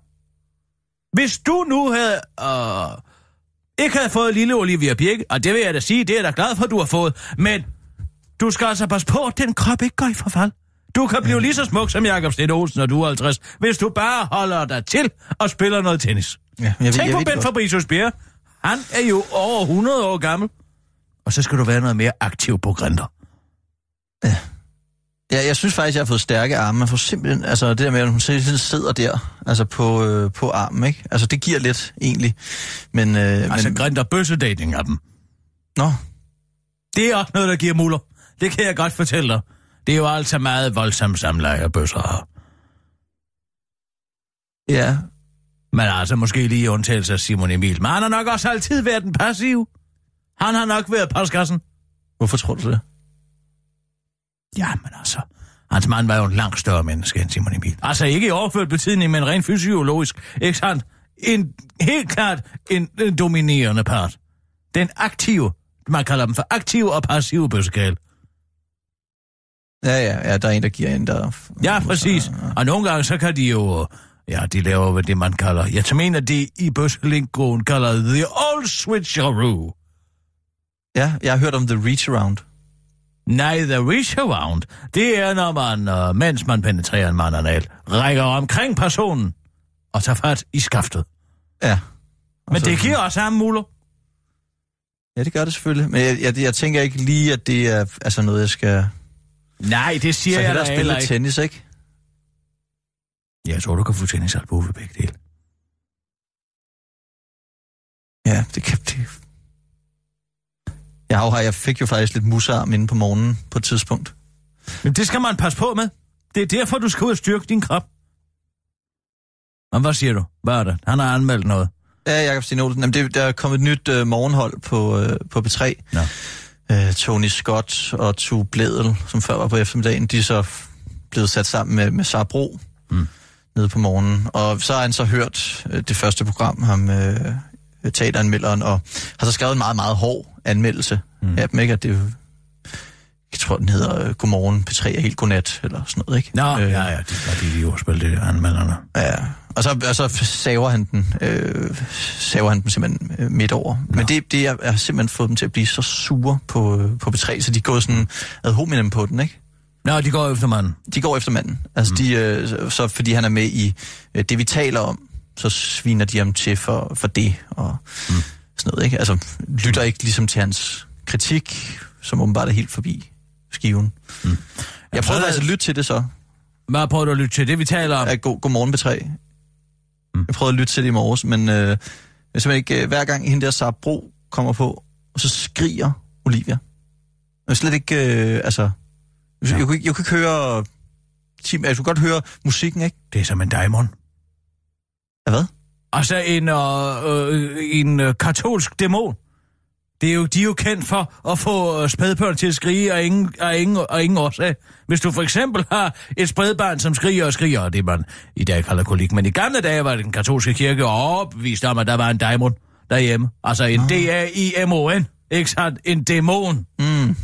Hvis du nu havde... Øh, ikke havde fået lille Olivia Birke, og det vil jeg da sige, det er jeg da glad for, at du har fået, men du skal altså passe på, at den krop ikke går i forfald. Du kan blive lige så smuk som Jakob Sten Olsen, når du er 50, hvis du bare holder dig til og spiller noget tennis. Ja, jeg, ved- Tænk jeg på ved Ben. Fabricius Bjerre. Han er jo over 100 år gammel. Og så skal du være noget mere aktiv på grinter. Ja, jeg synes faktisk, jeg har fået stærke arme. Man får simpelthen, altså det der med, at hun sådan sidder der, altså på, øh, på armen, ikke? Altså det giver lidt, egentlig. Men, øh, Altså men, grinter bøssedating af dem. nå, Det er også noget, der giver muller. Det kan jeg godt fortælle dig. Det er jo altså meget voldsomt samleje bøsser. ja, Men altså måske lige undtagelse af Simon Emil. Men han har nok også altid været en passiv. Han har nok været postkassen. hvorfor tror du det? Ja, men altså... Hans mand var jo en langt større menneske end Simon Emil. Altså ikke i overført betydning, men rent fysiologisk. Ikke sandt? En, helt klart en, en dominerende part. Den aktive. Man kalder dem for aktive og passive bøssekal. Ja, ja, ja, der er en, der giver en, der... Ja, præcis. Og nogle gange, så kan de jo... Ja, de laver, hvad det man kalder... Jeg mener, de i bøsselingoen kalder the old switcheroo. Ja, jeg har hørt om The Reach Around. Nej, the reach around, det er, når man, øh, mens man penetrerer en mand anal, rækker omkring personen og tager fat i skaftet. Ja. Men det giver også ham muller. Ja, det gør det selvfølgelig. Men jeg, jeg, jeg tænker ikke lige, at det er altså noget, jeg skal... Nej, det siger Så jeg da heller ikke. tennis, ikke? Jeg tror, du kan få tennisalbue ved begge dele. Ja, det kan det. Jeg, har, jeg fik jo faktisk lidt musearm inde på morgenen på et tidspunkt. Men det skal man passe på med. Det er derfor, du skal ud og styrke din krop. Og hvad siger du? Hvad er det? Han har anmeldt noget. Ja, Jakob Sten Olsen. Jamen, det, der er kommet et nyt øh, morgenhold på, øh, på B3. Nå. Øh, Tony Scott og Tu Bledel, som før var på eftermiddagen, de er så blevet sat sammen med, med Sara Bro Mm. nede på morgenen. Og så har han så hørt øh, det første program, ham øh, teateranmelderen, og har så skrevet en meget, meget hård anmeldelse mm. af dem, ikke? At det, jeg tror, den hedder øh, Godmorgen, P3 er helt godnat, eller sådan noget, ikke? Nå, Øh, ja, ja, det er de lige spille det anmelderne. Ja, og så, og så saver han den, øh, saver han den simpelthen øh, midt over. Nå. Men det, det er, jeg har simpelthen fået dem til at blive så sure på, øh, på B3, så de går sådan ad hominem på den, ikke? Nå, de går efter manden. De går efter manden. Altså, mm. de, øh, så fordi han er med i øh, det, vi taler om, så sviner de ham til for, for det, og mm. sådan noget, ikke? Altså, lytter ikke ligesom til hans kritik, som åbenbart er helt forbi skiven. Mm. Jeg prøvede så- altså at lytte til det så. Hvad prøver du at lytte til? Det vi taler om. af God, Godmorgen B3. Mm. Jeg prøvede at lytte til det i morges, men øh, jeg ikke, øh, hver gang hende der Sara Bro kommer på, og så skriger Olivia. Jeg slet ikke, øh, altså, jeg, Ja. jeg, kunne ikke, jeg kunne ikke høre, Tim, jeg kunne godt høre musikken, ikke? Det er som en daimon. Ja, hvad? Altså en, øh, øh, en øh, katolsk dæmon. Det er jo, de er jo kendt for at få øh, spædbørn til at skrige af ingen, af ingen, af ingen årsag. Hvis du for eksempel har et spædbarn, som skriger og skriger, og det man i dag kalder kolik, men i gamle dage var den katolske kirke overbevist om, at der var en daimon derhjemme. Altså en D-A-I-M-O-N, ikke sandt? En dæmon. Mm.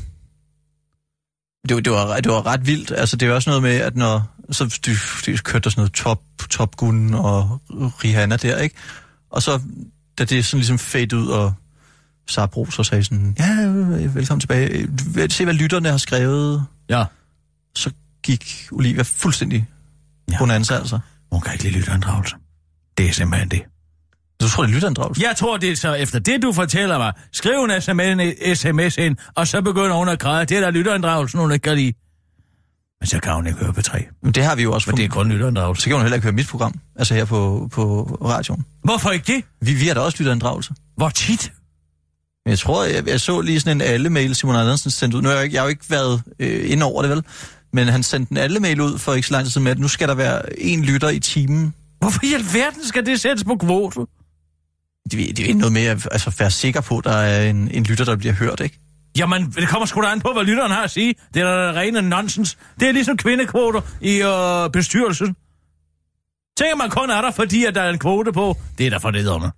Det, var- det, var, det var ret vildt. Altså, det er også noget med, at når... Så de, de kørte der sådan noget Top, top Gun og Rihanna der, ikke? Og så, da det sådan ligesom fade ud, og Sara Bro så sagde sådan, ja, velkommen tilbage. Øh, Se, hvad lytterne har skrevet. Ja. Så gik Olivia fuldstændig Ja. bonanza, altså. Hun kan ikke lide lytterinddragelse. Det er simpelthen det. Du tror, det er lytterinddragelse? Jeg tror, det er så efter det, du fortæller mig. Skriv en sms, sms ind, og så begynder hun at græde. Det er der lytterinddragelsen, hun ikke kan lide. Men så kan hun ikke høre på 3. Men det har vi jo også. Men det er kun lytterinddragelse. Så kan hun heller ikke høre mit program, altså her på, på radioen. Hvorfor ikke det? Vi, vi har da også lytterinddragelse. Hvor tit? Men jeg tror, jeg, jeg så lige sådan en alle-mail, Simon Andersen sendte ud. Nu har jeg, ikke, jeg har jo ikke været øh, inde over det, vel? Men han sendte en alle-mail ud for ikke så lang tid med, at nu skal der være en lytter i timen. Hvorfor i alverden skal det sættes på kvote? Det, det er noget med at altså, være sikker på, at der er en, en lytter, der bliver hørt, ikke? Jamen, det kommer sgu da an på, hvad lytteren har at sige. Det er da rene nonsens. Det er ligesom kvindekvoter i øh, bestyrelsen. Tænker man kun er der, fordi at der er en kvote på. Det er der for nederne.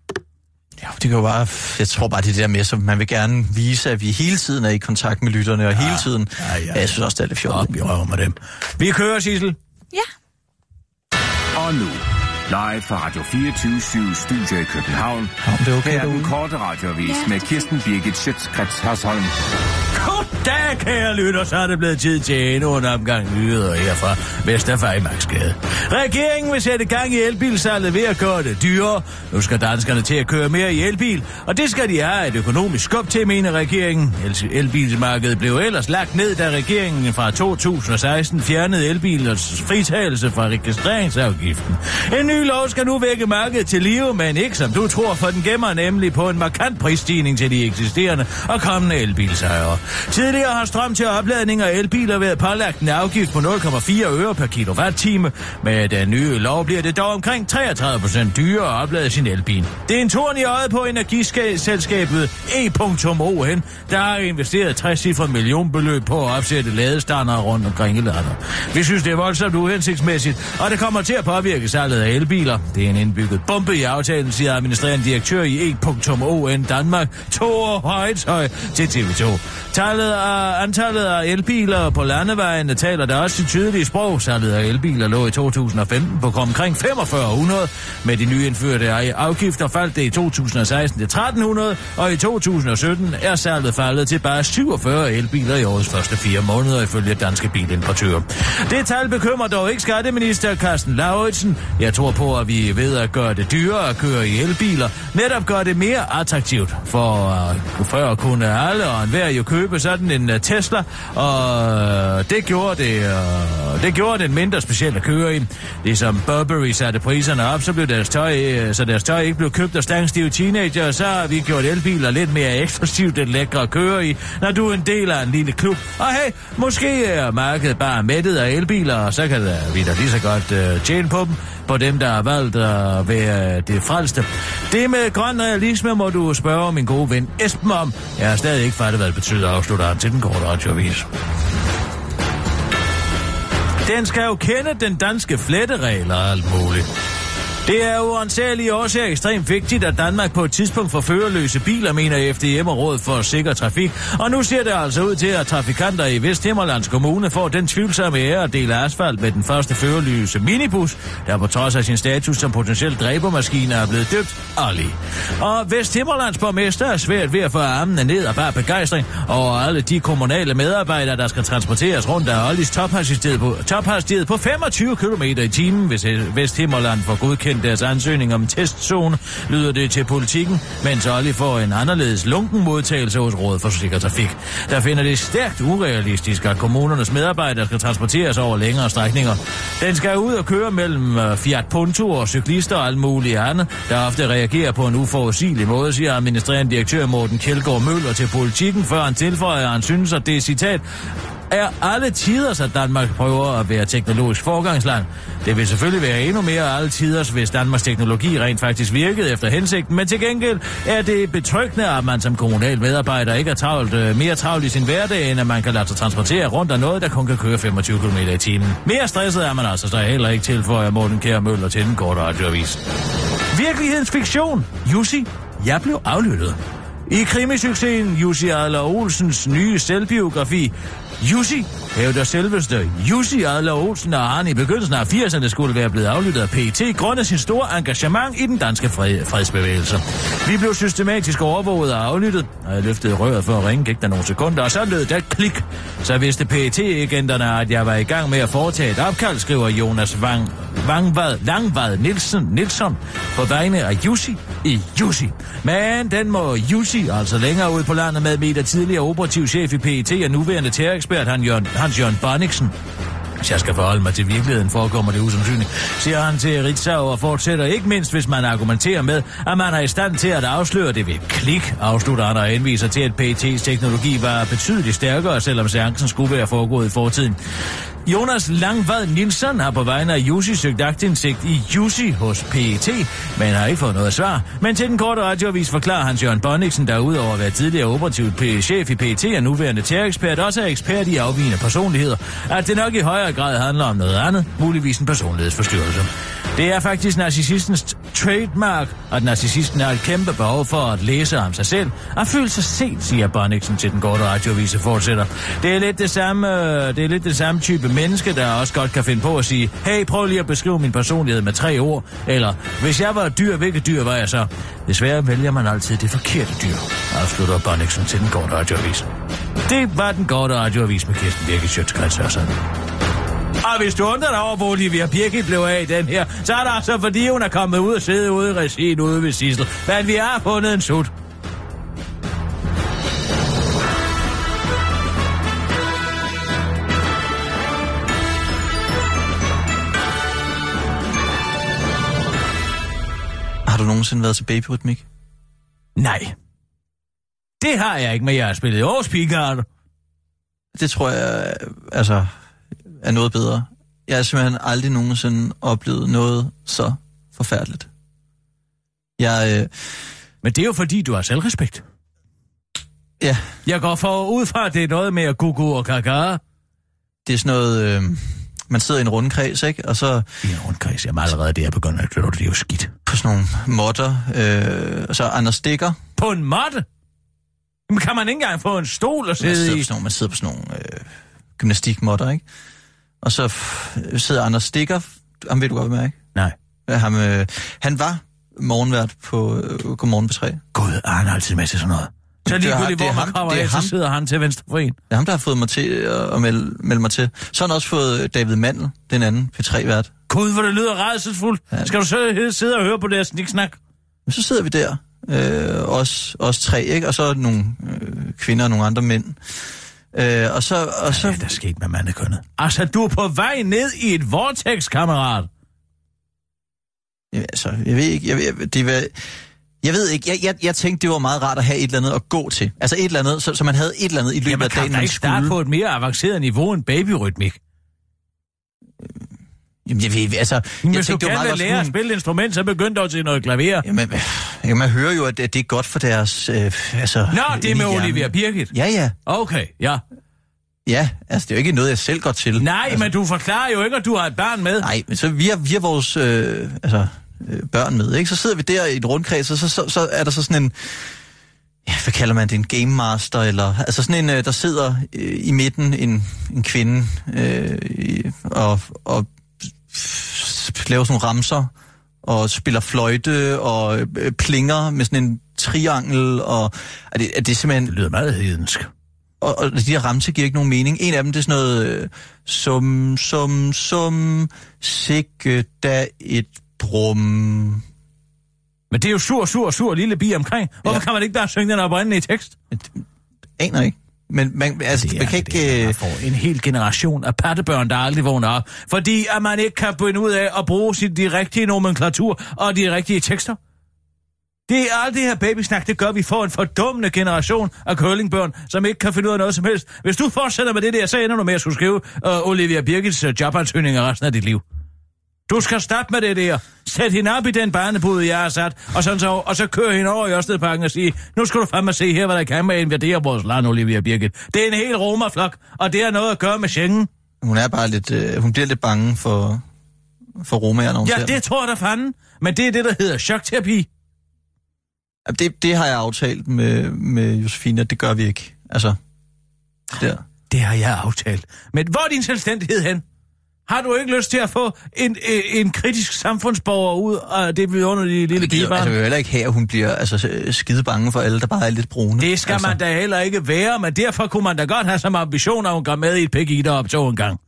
Ja, det kan jo bare... Jeg tror bare, det er det der med, så man vil gerne vise, at vi hele tiden er i kontakt med lytterne, og ja. hele tiden... Ja, ja. ja, jeg synes også, det er lidt fjollet. Op i røven med dem. Vi kører, Sissel. Ja. Og nu, live fra Radio 24 Studio i København. Ja, det er okay Her er den korte radiovis Ja, med det- Kirsten Birgit Schøtzgrads Hasholm. Goddag, kære lytter, så er det blevet tid til endnu en omgang nyheder her fra Vesterfejmarksgade. Regeringen vil sætte gang i elbilsalget ved at gøre det dyrere. Nu skal danskerne til at køre mere i elbil, og det skal de have et økonomisk skub til, mener regeringen. El- elbilsmarkedet blev ellers lagt ned, da regeringen fra 2016 fjernede elbilers fritagelse fra registreringsafgiften. En ny lov skal nu vække markedet til live, men ikke som du tror, for den gemmer nemlig på en markant prisstigning til de eksisterende og kommende elbilsejere. Tidligere har strøm til opladning af elbiler været pålagt en afgift på 0,4 øre per kilowatt-time. Med den nye lov bliver det dog omkring 33 procent dyrere at oplade sin elbil. Det er en torn i øjet på energiselskabet E.ON, der har investeret 60 cifre millionbeløb på at opsætte ladestander rundt omkring i landet. Vi synes, det er voldsomt uhensigtsmæssigt, og det kommer til at påvirke salget af elbiler. Det er en indbygget bombe i aftalen, siger administrerende direktør i E.ON Danmark, Tore Højtøj til TV2. Tallet af, antallet af elbiler på landevejene taler der også sit tydelige sprog. Salget af elbiler lå i 2015 på omkring 4500. Med de nye indførte afgifter faldt det i 2016 til 1300, og i 2017 er salget faldet til bare 47 elbiler i årets første fire måneder, ifølge danske bilimportører. Det tal bekymrer dog ikke skatteminister Carsten Lauritsen. Jeg tror på, at vi ved at gøre det dyrere at køre i elbiler, netop gør det mere attraktivt for øh, uh, før kunne alle og enhver jo købe sådan en uh, Tesla, og øh, det gjorde det, uh, det gjorde den mindre specielt at køre i. Ligesom Burberry satte priserne op, så blev deres tøj, uh, så deres tøj ikke blev købt af stangstive teenager, så har vi gjort elbiler lidt mere eksklusivt end lækre at køre i, når du er en del af en lille klub. Og hey, måske er markedet bare mættet af elbiler, og så kan vi da lige så godt uh, tjene på dem, på dem, der har valgt at være det frelste. Det med grøn realisme må du spørge min gode ven Esben om. Jeg har stadig ikke fattet, hvad det betyder, afslutter han til den korte radioavis. Den skal jo kende den danske fletteregler og alt muligt. Det er jo også årsager ekstremt vigtigt, at Danmark på et tidspunkt får førerløse biler, mener FDM og Råd for Sikker Trafik. Og nu ser det altså ud til, at trafikanter i Vesthimmerlands Kommune får den tvivlsomme ære at dele asfalt med den første førerløse minibus, der på trods af sin status som potentiel dræbermaskine er blevet døbt Ali. Og Vesthimmerlands borgmester er svært ved at få armene ned og bare begejstring over alle de kommunale medarbejdere, der skal transporteres rundt af Ollis tophastighed på, tophastighed på 25 km i timen, hvis Vesthimmerland får godkendt deres ansøgning om testzone, lyder det til politikken, mens Olli får en anderledes lunken modtagelse hos Rådet for Sikker Trafik. Der finder det stærkt urealistisk, at kommunernes medarbejdere skal transporteres over længere strækninger. Den skal ud og køre mellem øh, Fiat Punto og cyklister og alt muligt andet, der ofte reagerer på en uforudsigelig måde, siger administrerende direktør Morten Kjeldgaard Møller til politikken, før han tilføjer, at han synes, at det citat er alle tider, at Danmark prøver at være teknologisk forgangsland. Det vil selvfølgelig være endnu mere alle tider, hvis Danmarks teknologi rent faktisk virkede efter hensigten, men til gengæld er det betryggende, at man som kommunal medarbejder ikke er travlt, øh, mere travlt i sin hverdag, end at man kan lade sig transportere rundt af noget, der kun kan køre 25 km i timen. Mere stresset er man altså så heller ikke til, for at Morten Kjær Møller til den korte radioavis. Virkelighedens fiktion. Jussi, jeg blev aflyttet. I krimisuccesen Jussi Adler Olsens nye selvbiografi, Jussi hævder selveste Jussi Adler Olsen, og han i begyndelsen af 80'erne skulle være blevet aflyttet af PET grundet sin store engagement i den danske fred, fredsbevægelse. Vi blev systematisk overvåget og aflyttet, og jeg løftede røret for at ringe, gik der nogle sekunder, og så lød det klik. Så vidste PET-agenterne, at jeg var i gang med at foretage et opkald, skriver Jonas Wang Vangvad, Langvad Nielsen, Nielsen på vegne af Jussi i Jussi. Men den må Jussi, altså længere ud på landet med meter tidligere operativ chef i PET og nuværende terrorekspert Hans Jørgen Barniksen. hvis jeg skal forholde mig til virkeligheden, forekommer det usandsynligt, siger han til Ritzau og fortsætter ikke mindst, hvis man argumenterer med, at man er i stand til at afsløre det ved et klik, afslutter han og henviser til, at PET's teknologi var betydeligt stærkere, selvom seancen skulle være foregået i fortiden. Jonas Langvad Nielsen har på vegne af Jussi søgt agtindsigt i Jussi hos PET, men har ikke fået noget svar. Men til den korte radioavis forklarer Hans Jørgen Bonniksen, der udover at være tidligere operativ chef i PET og nuværende terrorekspert, også er ekspert i afvigende personligheder, at det nok i højere grad handler om noget andet, muligvis en personlighedsforstyrrelse. Det er faktisk narcissistens trademark, at narcissisten har et kæmpe behov for at læse om sig selv og føle sig set, siger Bonniksen til den korte radioavise fortsætter. Det er lidt det samme, øh, det er lidt det samme type menneske, der også godt kan finde på at sige, hey, prøv lige at beskrive min personlighed med tre ord, eller hvis jeg var et dyr, hvilket dyr var jeg så? Desværre vælger man altid det forkerte dyr, afslutter Bonniksen til den korte radioavis. Det var den korte radioavis med Kirsten Birgit Sjøtskrets og hvis du undrer dig over, hvor Olivia Birgit blev af i den her, så er det altså, fordi hun er kommet ud og sidde ude i regien ude ved Sissel. Men vi har fundet en sut. Har du nogensinde været til babyrytmik? Nej. Det har jeg ikke, men jeg har spillet årspigard. Det tror jeg, altså, er noget bedre. Jeg har simpelthen aldrig nogensinde oplevet noget så forfærdeligt. Jeg, øh, Men det er jo fordi, du har selvrespekt. ja, Jeg går for ud fra, at det er noget med at gugu og kaka. det er sådan noget, øh, man sidder i en rundkreds, ikke? Og så I en rundkreds, jeg er allerede der begyndt at kløre, det er jo skidt. på sådan nogle måtter, øh, og så Anders Stikker. På en måtte? Men kan man ikke engang få en stol Man sidde sidder, i? sådan nogle, man sidder på sådan nogle øh, gymnastikmåtter, ikke? Og så sidder Anders Stikker, ham ved du godt, ikke? Nej. Ham, øh, han var morgenvært på øh, Godmorgen på 3. Gud, han altid med til sådan noget? Så Det ligegyldigt, det hvor man kommer det er af, så ham. sidder han til venstre for en. Det er ham, der har fået mig til at, melde, melde mig til. Så har han også fået øh, David Mandel, den anden P3-vært. Gud, hvor det lyder rædselsfuldt. Ja. Skal du så sidde og høre på deres sniksnak? Men så sidder vi der, øh, os, os tre, ikke? Og så nogle øh, kvinder og nogle andre mænd. Øh, og så, og så Hvad er der sket med mandekønnet? Altså, du er på vej ned i et vortex, kammerat. Ja, altså, jeg ved ikke, jeg, ved, det var, jeg ved ikke, jeg, jeg, jeg tænkte, det var meget rart at have et eller andet at gå til. Altså et eller andet, så, så man havde et eller andet i løbet Jamen, af kan dagen, man ikke starte på et mere avanceret niveau end babyrytmik? Jamen, jeg ved, altså, Men jeg hvis du tænkte, vil godt lære at spille et instrument, så begynd dog til noget klaver. jamen, jamen, man hører jo, at det, er godt for deres, øh, altså... Nå, det er med. Olivia Birgit. Ja, ja. Okay, ja. Ja, altså, det er jo ikke noget, jeg selv går til. Nej, altså, men du forklarer jo ikke, at du har et barn med. Nej, men så vi har, vi har vores øh, altså, øh, børn med, ikke? Så sidder vi der i et rundkreds, og så, så, så er der så sådan en... Ja, hvad kalder man det? En game master, eller... Altså sådan en, øh, der sidder øh, i midten, en, en kvinde, øh, og, og laver sådan ramser, og spiller fløjte, og øh, plinger med sådan en triangel, og... Er det, er det simpelthen... Det lyder meget hedensk. og, og de her ramse giver ikke nogen mening. En af dem, det er sådan noget, øh, sum, sum, sum, sikke da et brum. Men det er jo sur, sur, sur lille bi omkring. Hvorfor Ja. kan man ikke bare synge den oprindelige tekst? Aner ikke. Men man, altså, Det man kan det ikke... er, Øh, man får en hel generation af pattebørn, der aldrig vågner op. Fordi at man ikke kan begynde ud af at bruge sin, de rigtige nomenklatur og de rigtige tekster. Det er alt det her babysnak, det gør, vi får en fordummende generation af curlingbørn, som ikke kan finde ud af noget som helst. Hvis du fortsætter med det der, så ender du med at skulle skrive uh, Olivia Birgits uh, jobansøgninger resten af dit liv. Du skal stoppe med det der. Sæt hende op i den barnebude, jeg har sat, og, sådan så, og så kør hende over i Ørstedparken og sige, nu skal du fandme se her, hvad der kan med at invadere vores land, Olivia Birgit. Det er en hel romerflok, og det har noget at gøre med Schengen. hun er bare lidt... Øh, hun bliver lidt bange for, for romager, når hun Ja, ser dem. det tror jeg da fanden. Men det er det, der hedder chokterapi. Ja, det, det har jeg aftalt med, med Josefine, at det gør vi ikke. Altså, der. Det har jeg aftalt. Men hvor er din selvstændighed hen? Har du ikke lyst til at få en, en, en kritisk samfundsborger ud af det vidunderlige lille pigebarn? altså, jeg vil heller ikke have, at hun bliver altså, skide bange for alle, der bare er lidt brune. Det skal altså, man da heller ikke være, men derfor kunne man da godt have som ambition, at hun går med i et Pegida-optog en gang.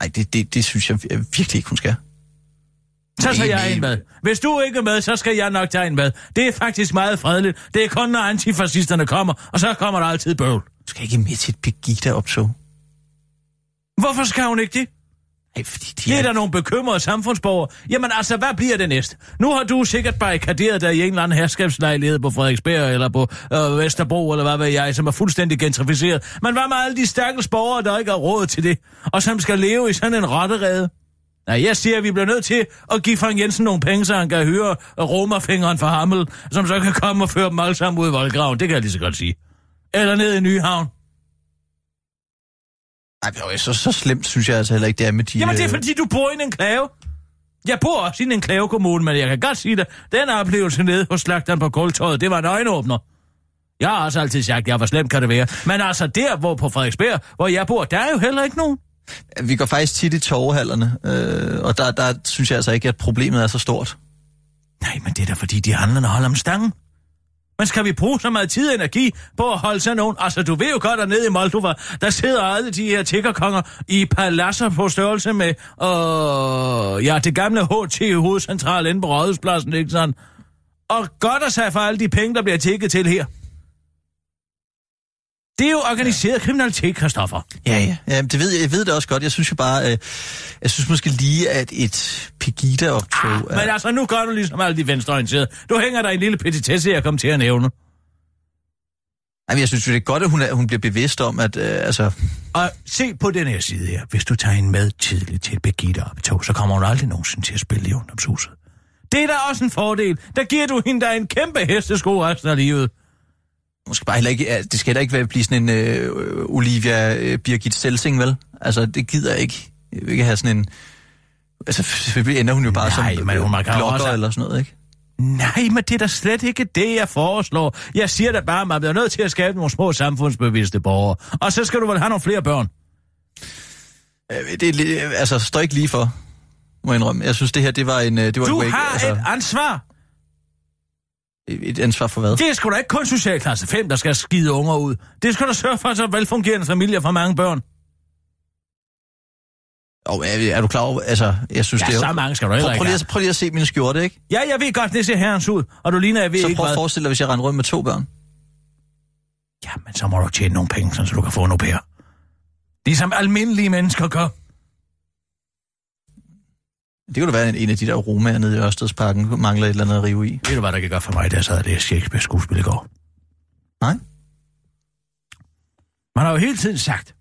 Nej, det, det, det synes jeg virkelig ikke, hun skal. Så tager Nej, jeg en med. Hvis du ikke er med, så skal jeg nok tage en med. Det er faktisk meget fredeligt. Det er kun, når antifascisterne kommer, og så kommer der altid bøvl. Du skal ikke med til et Pegida-optog. Hvorfor skal hun ikke det? Nej, fordi de Det er der nogle bekymrede samfundsborgere. Jamen altså, hvad bliver det næste? Nu har du sikkert barrikaderet dig i en eller anden herskabslejlighed på Frederiksberg eller på øh, Vesterbro, eller hvad ved jeg, som er fuldstændig gentrificeret. Men hvad med alle de stakkels borgere, der ikke har råd til det, og som skal leve i sådan en rotterede? Nej, jeg siger, at vi bliver nødt til at give Frank Jensen nogle penge, så han kan høre romerfingeren fra Hammel, som så kan komme og føre dem alle sammen ud i voldgraven. Det kan jeg lige så godt sige. Eller ned i Nyhavn. Nej, så, så slemt synes jeg altså heller ikke, det er med de... Jamen, det er øh, fordi, du bor i en enklave. Jeg bor også i en enklavekommune, men jeg kan godt sige det. Den oplevelse nede hos slagteren på Kultøjet, det var en øjenåbner. Jeg har også altid sagt, jeg var slemt kan det være. Men altså der, hvor på Frederiksberg, hvor jeg bor, der er jo heller ikke nogen. Vi går faktisk tit i torvehallerne, øh, og der, der synes jeg altså ikke, at problemet er så stort. Nej, men det er da fordi, de handlerne holder om stangen. Men skal vi bruge så meget tid og energi på at holde sådan nogen? Altså, du ved jo godt, at nede i Moldova, der sidder alle de her tiggerkonger i paladser på størrelse med, øh, ja, det gamle HT hovedcentral inde på Rådhuspladsen, ikke sådan? Og godt at sig for alle de penge, der bliver tækket til her. Det er jo organiseret kriminalitet, Christoffer. Ja, ja. ja det ved jeg, jeg ved det også godt. Jeg synes jo bare, øh, jeg synes måske lige, at et Pegida-optog Ah, men altså, nu gør du ligesom alle de venstreorienterede. Du hænger der en lille petitesse, jeg kom til at nævne. Ej, men jeg synes jo, det er godt, at hun, er, hun bliver bevidst om, at øh, altså... Og se på den her side her. Hvis du tager hende med tidligt til et Birgitte optog, så kommer hun aldrig nogensinde til at spille i ungdomshuset. Det er da også en fordel. Der giver du hende da en kæmpe hestesko resten af livet. Måske bare heller ikke, det skal heller ikke være blive sådan en øh, Olivia øh, Birgit Selsing, vel? Altså, det gider jeg ikke. Jeg vil ikke have sådan en... Altså, selvfølgelig ender hun jo bare Nej, som men hun kan jo blogger også- eller sådan noget, ikke? Nej, men det er da slet ikke det, jeg foreslår. Jeg siger da bare, at man bliver nødt til at skabe nogle små samfundsbevidste borgere. Og så skal du vel have nogle flere børn. Øh, Det er, altså, står ikke lige for, må jeg indrømme. Jeg synes, det her, det var en... øh, Det var Du et, wake, har altså, et ansvar. Et ansvar for hvad? Det er sgu da ikke kun socialklasse 5, der skal skide unger ud. Det skal da sørge for, så velfungerende familier for mange børn. Og er, er du klar over, altså, jeg synes, Ja, det er... så mange skal du heller prøv, prøv, lige, at- prøv lige at se min skjorte, ikke? Ja, jeg ved godt, det ser herrens ud, og du ligner, jeg ved Så ikke prøv at forestille dig, hvis jeg render rundt med to børn. Ja, men så må du tjene nogle penge, så du kan få en au pair. Ligesom almindelige mennesker gør. Det kunne da være, en af de der romaer nede i Ørstedsparken mangler et eller andet at rive i. Ved du, hvad der kan gøre for mig, da jeg sad og læste Shakespeare skuespil i går? Nej? Man har jo hele tiden sagt...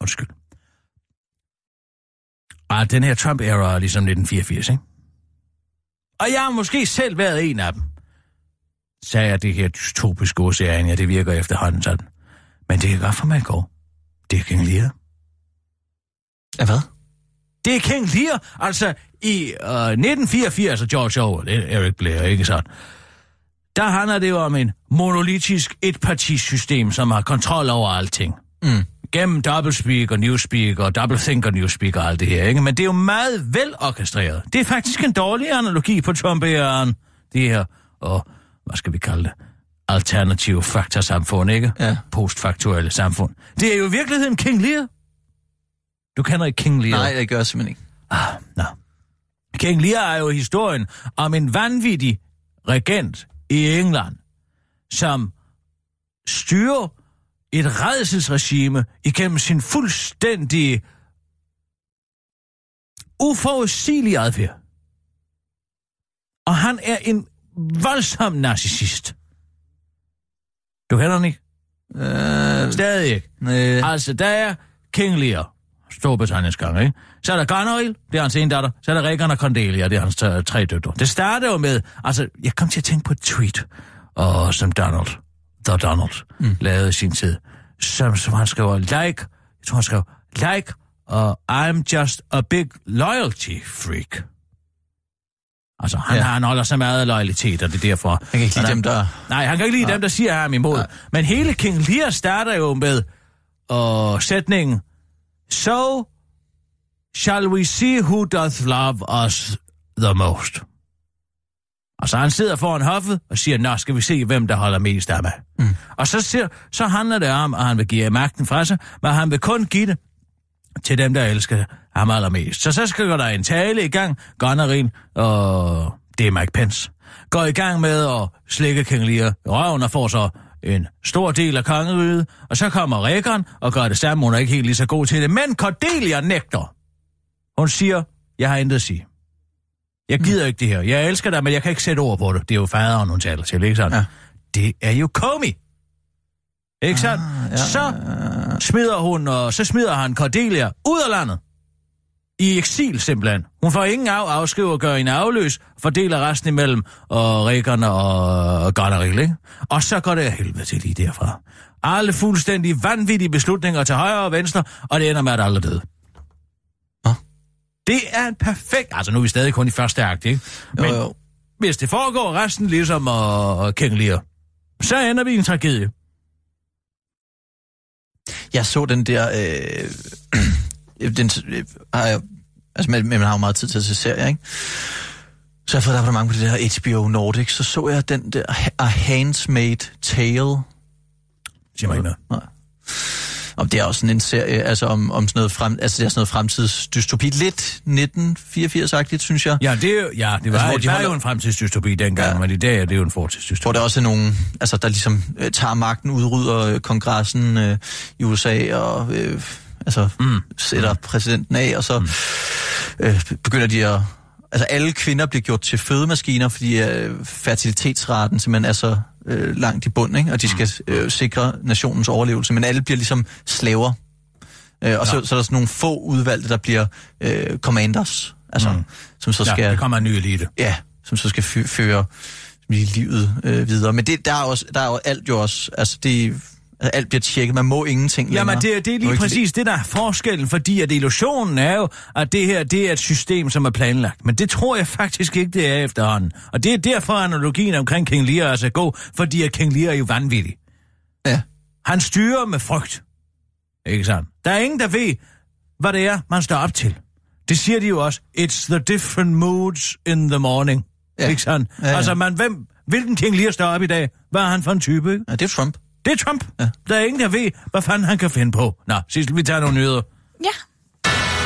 Undskyld. Og den her Trump-era er ligesom 1984, ikke? Og jeg har måske selv været en af dem. Sagde jeg, det her dystopiske ocean, ja, det virker efterhånden sådan. Men det kan godt for mig gå. Det er King Lear. Ja, hvad? Det er King Lear, altså i øh, 1984, og George Orwell, det er Eric Blair, ikke sandt? Der handler det jo om en monolitisk etpartisystem, som har kontrol over alting. Mm. Gennem doublespeak og newspeak og doublethink og newspeak og alt det her, ikke? Men det er jo meget velorkestreret. Det er faktisk en dårlig analogi på Trump-æren. Det her, og hvad skal vi kalde det? Alternative faktorsamfund, ikke? Ja. Postfaktuelle samfund. Det er jo i virkeligheden King Lear. Du kender ikke King Lear? Nej, det gør jeg simpelthen ikke. Ah, nå. King Lear er jo historien om en vanvittig regent i England, som styrer et redselsregime igennem sin fuldstændig uforudsigelige adfærd. Og han er en voldsom narcissist. Du kender han ikke? Øh, Stadig ikke. øh, Altså, der er King Lear, Storbritanniens konge, ikke? Så er der Goneril, det er hans ene datter. Så er der Regan og Cordelia, det er hans tre døtre. Det starter jo med, altså, jeg kom til at tænke på et tweet, og som Donald, The Donald, mm. lavede i sin tid, som, som han skriver, like, jeg tror han skrev, like, uh, I'm just a big loyalty freak. Altså, han, Ja. han holder så meget loyalitet, og det er derfor... jeg kan ikke lide han- dem, der... Nej, han kan ikke lide dem, der siger ham imod. Nej. Men hele King Lear starter jo med uh, sætningen, So shall we see who doth love us the most. Og så han sidder foran hoffet og siger, nå, skal vi se, hvem der holder mest af mig. Mm. Og så, siger, så handler det om, at han vil give magten fra sig, men han vil kun give det, til dem, der elsker ham allermest. Så så skal der en tale i gang. Gunnerin, og det er Mike Pence, går i gang med at slikke King Lear i røven og får så en stor del af kongeriget, og så kommer Reagan og gør det samme. Hun er ikke helt lige så god til det, men Cordelia nægter. Hun siger, jeg har intet at sige. Jeg gider ikke det her. Jeg elsker dig, men jeg kan ikke sætte ord på det. Det er jo faderen, hun taler til, ikke sandt? Ja. Det er jo Comey. Ikke sandt? Ah, ja, så smider hun, og så smider han Cordelia ud af landet. I eksil simpelthen. Hun får ingen af, afskriver og gør en afløs, fordeler resten imellem og Reagan og Gunnery, ikke? Og så går det helvede til lige derfra. Alle fuldstændig vanvittige beslutninger til højre og venstre, og det ender med, at alle døde. Nå. Det er en perfekt... Altså, nu er vi stadig kun i første akt, ikke? Jo, Men jo. hvis det foregår resten ligesom og, og King Lear, så ender vi i en tragedie. Jeg så den der... Øh, den, øh, har jeg, altså, men, man har jo meget tid til at se serier, ikke? Så jeg har fået et abonnement på det der HBO Nordic. Så så jeg den der A Handmaid's Tale. Siger mig ikke noget. Nej. Og det er også sådan en serie, altså om, om sådan noget, frem, altså det er sådan noget fremtidsdystopi. Lidt 1984-agtigt, synes jeg. Ja, det, ja, det var, Altså, hvor de det var holder- jo en fremtidsdystopi dengang, ja. Men i dag er det jo en Hvor fortidsdystopi. der også er nogen, altså der ligesom øh, tager magten, udrydder øh, kongressen øh, i USA og øh, altså mm. sætter præsidenten af, og så mm. øh, begynder de at... Altså alle kvinder bliver gjort til fødemaskiner, fordi øh, fertilitetsraten simpelthen er så øh, langt i bund, ikke? og de skal øh, sikre nationens overlevelse, men alle bliver ligesom slaver. Øh, og så, så er der sådan nogle få udvalgte, der bliver øh, commanders, altså, mm. som så skal... Ja, det kommer en ny elite. Ja, som så skal fø- føre livet øh, videre. Men det, der, er også, der er jo alt jo også, altså det, alt bliver tjekket, man må ingenting Jamen, længere. det, er- det er lige ikke- præcis det, der er forskellen, fordi at illusionen er jo, at det her, det er et system, som er planlagt. Men det tror jeg faktisk ikke, det er efterhånden. Og det er derfor analogien omkring King Lear er så god, fordi at King Lear er jo vanvittig. Ja. Han styrer med frygt. Ikke sandt? Der er ingen, der ved, hvad det er, man står op til. Det siger de jo også. It's the different moods in the morning. Ja. Ja. Ikke sandt? Ja, ja. Altså, man, hvem, hvilken King Lear står op i dag? Hvad er han for en type, ikke? Ja, det er Trump. Det er Trump. Ja. Der er ingen, der ved, hvad fanden han kan finde på. Nå, Sissel, vi tager nogle nyheder. Ja,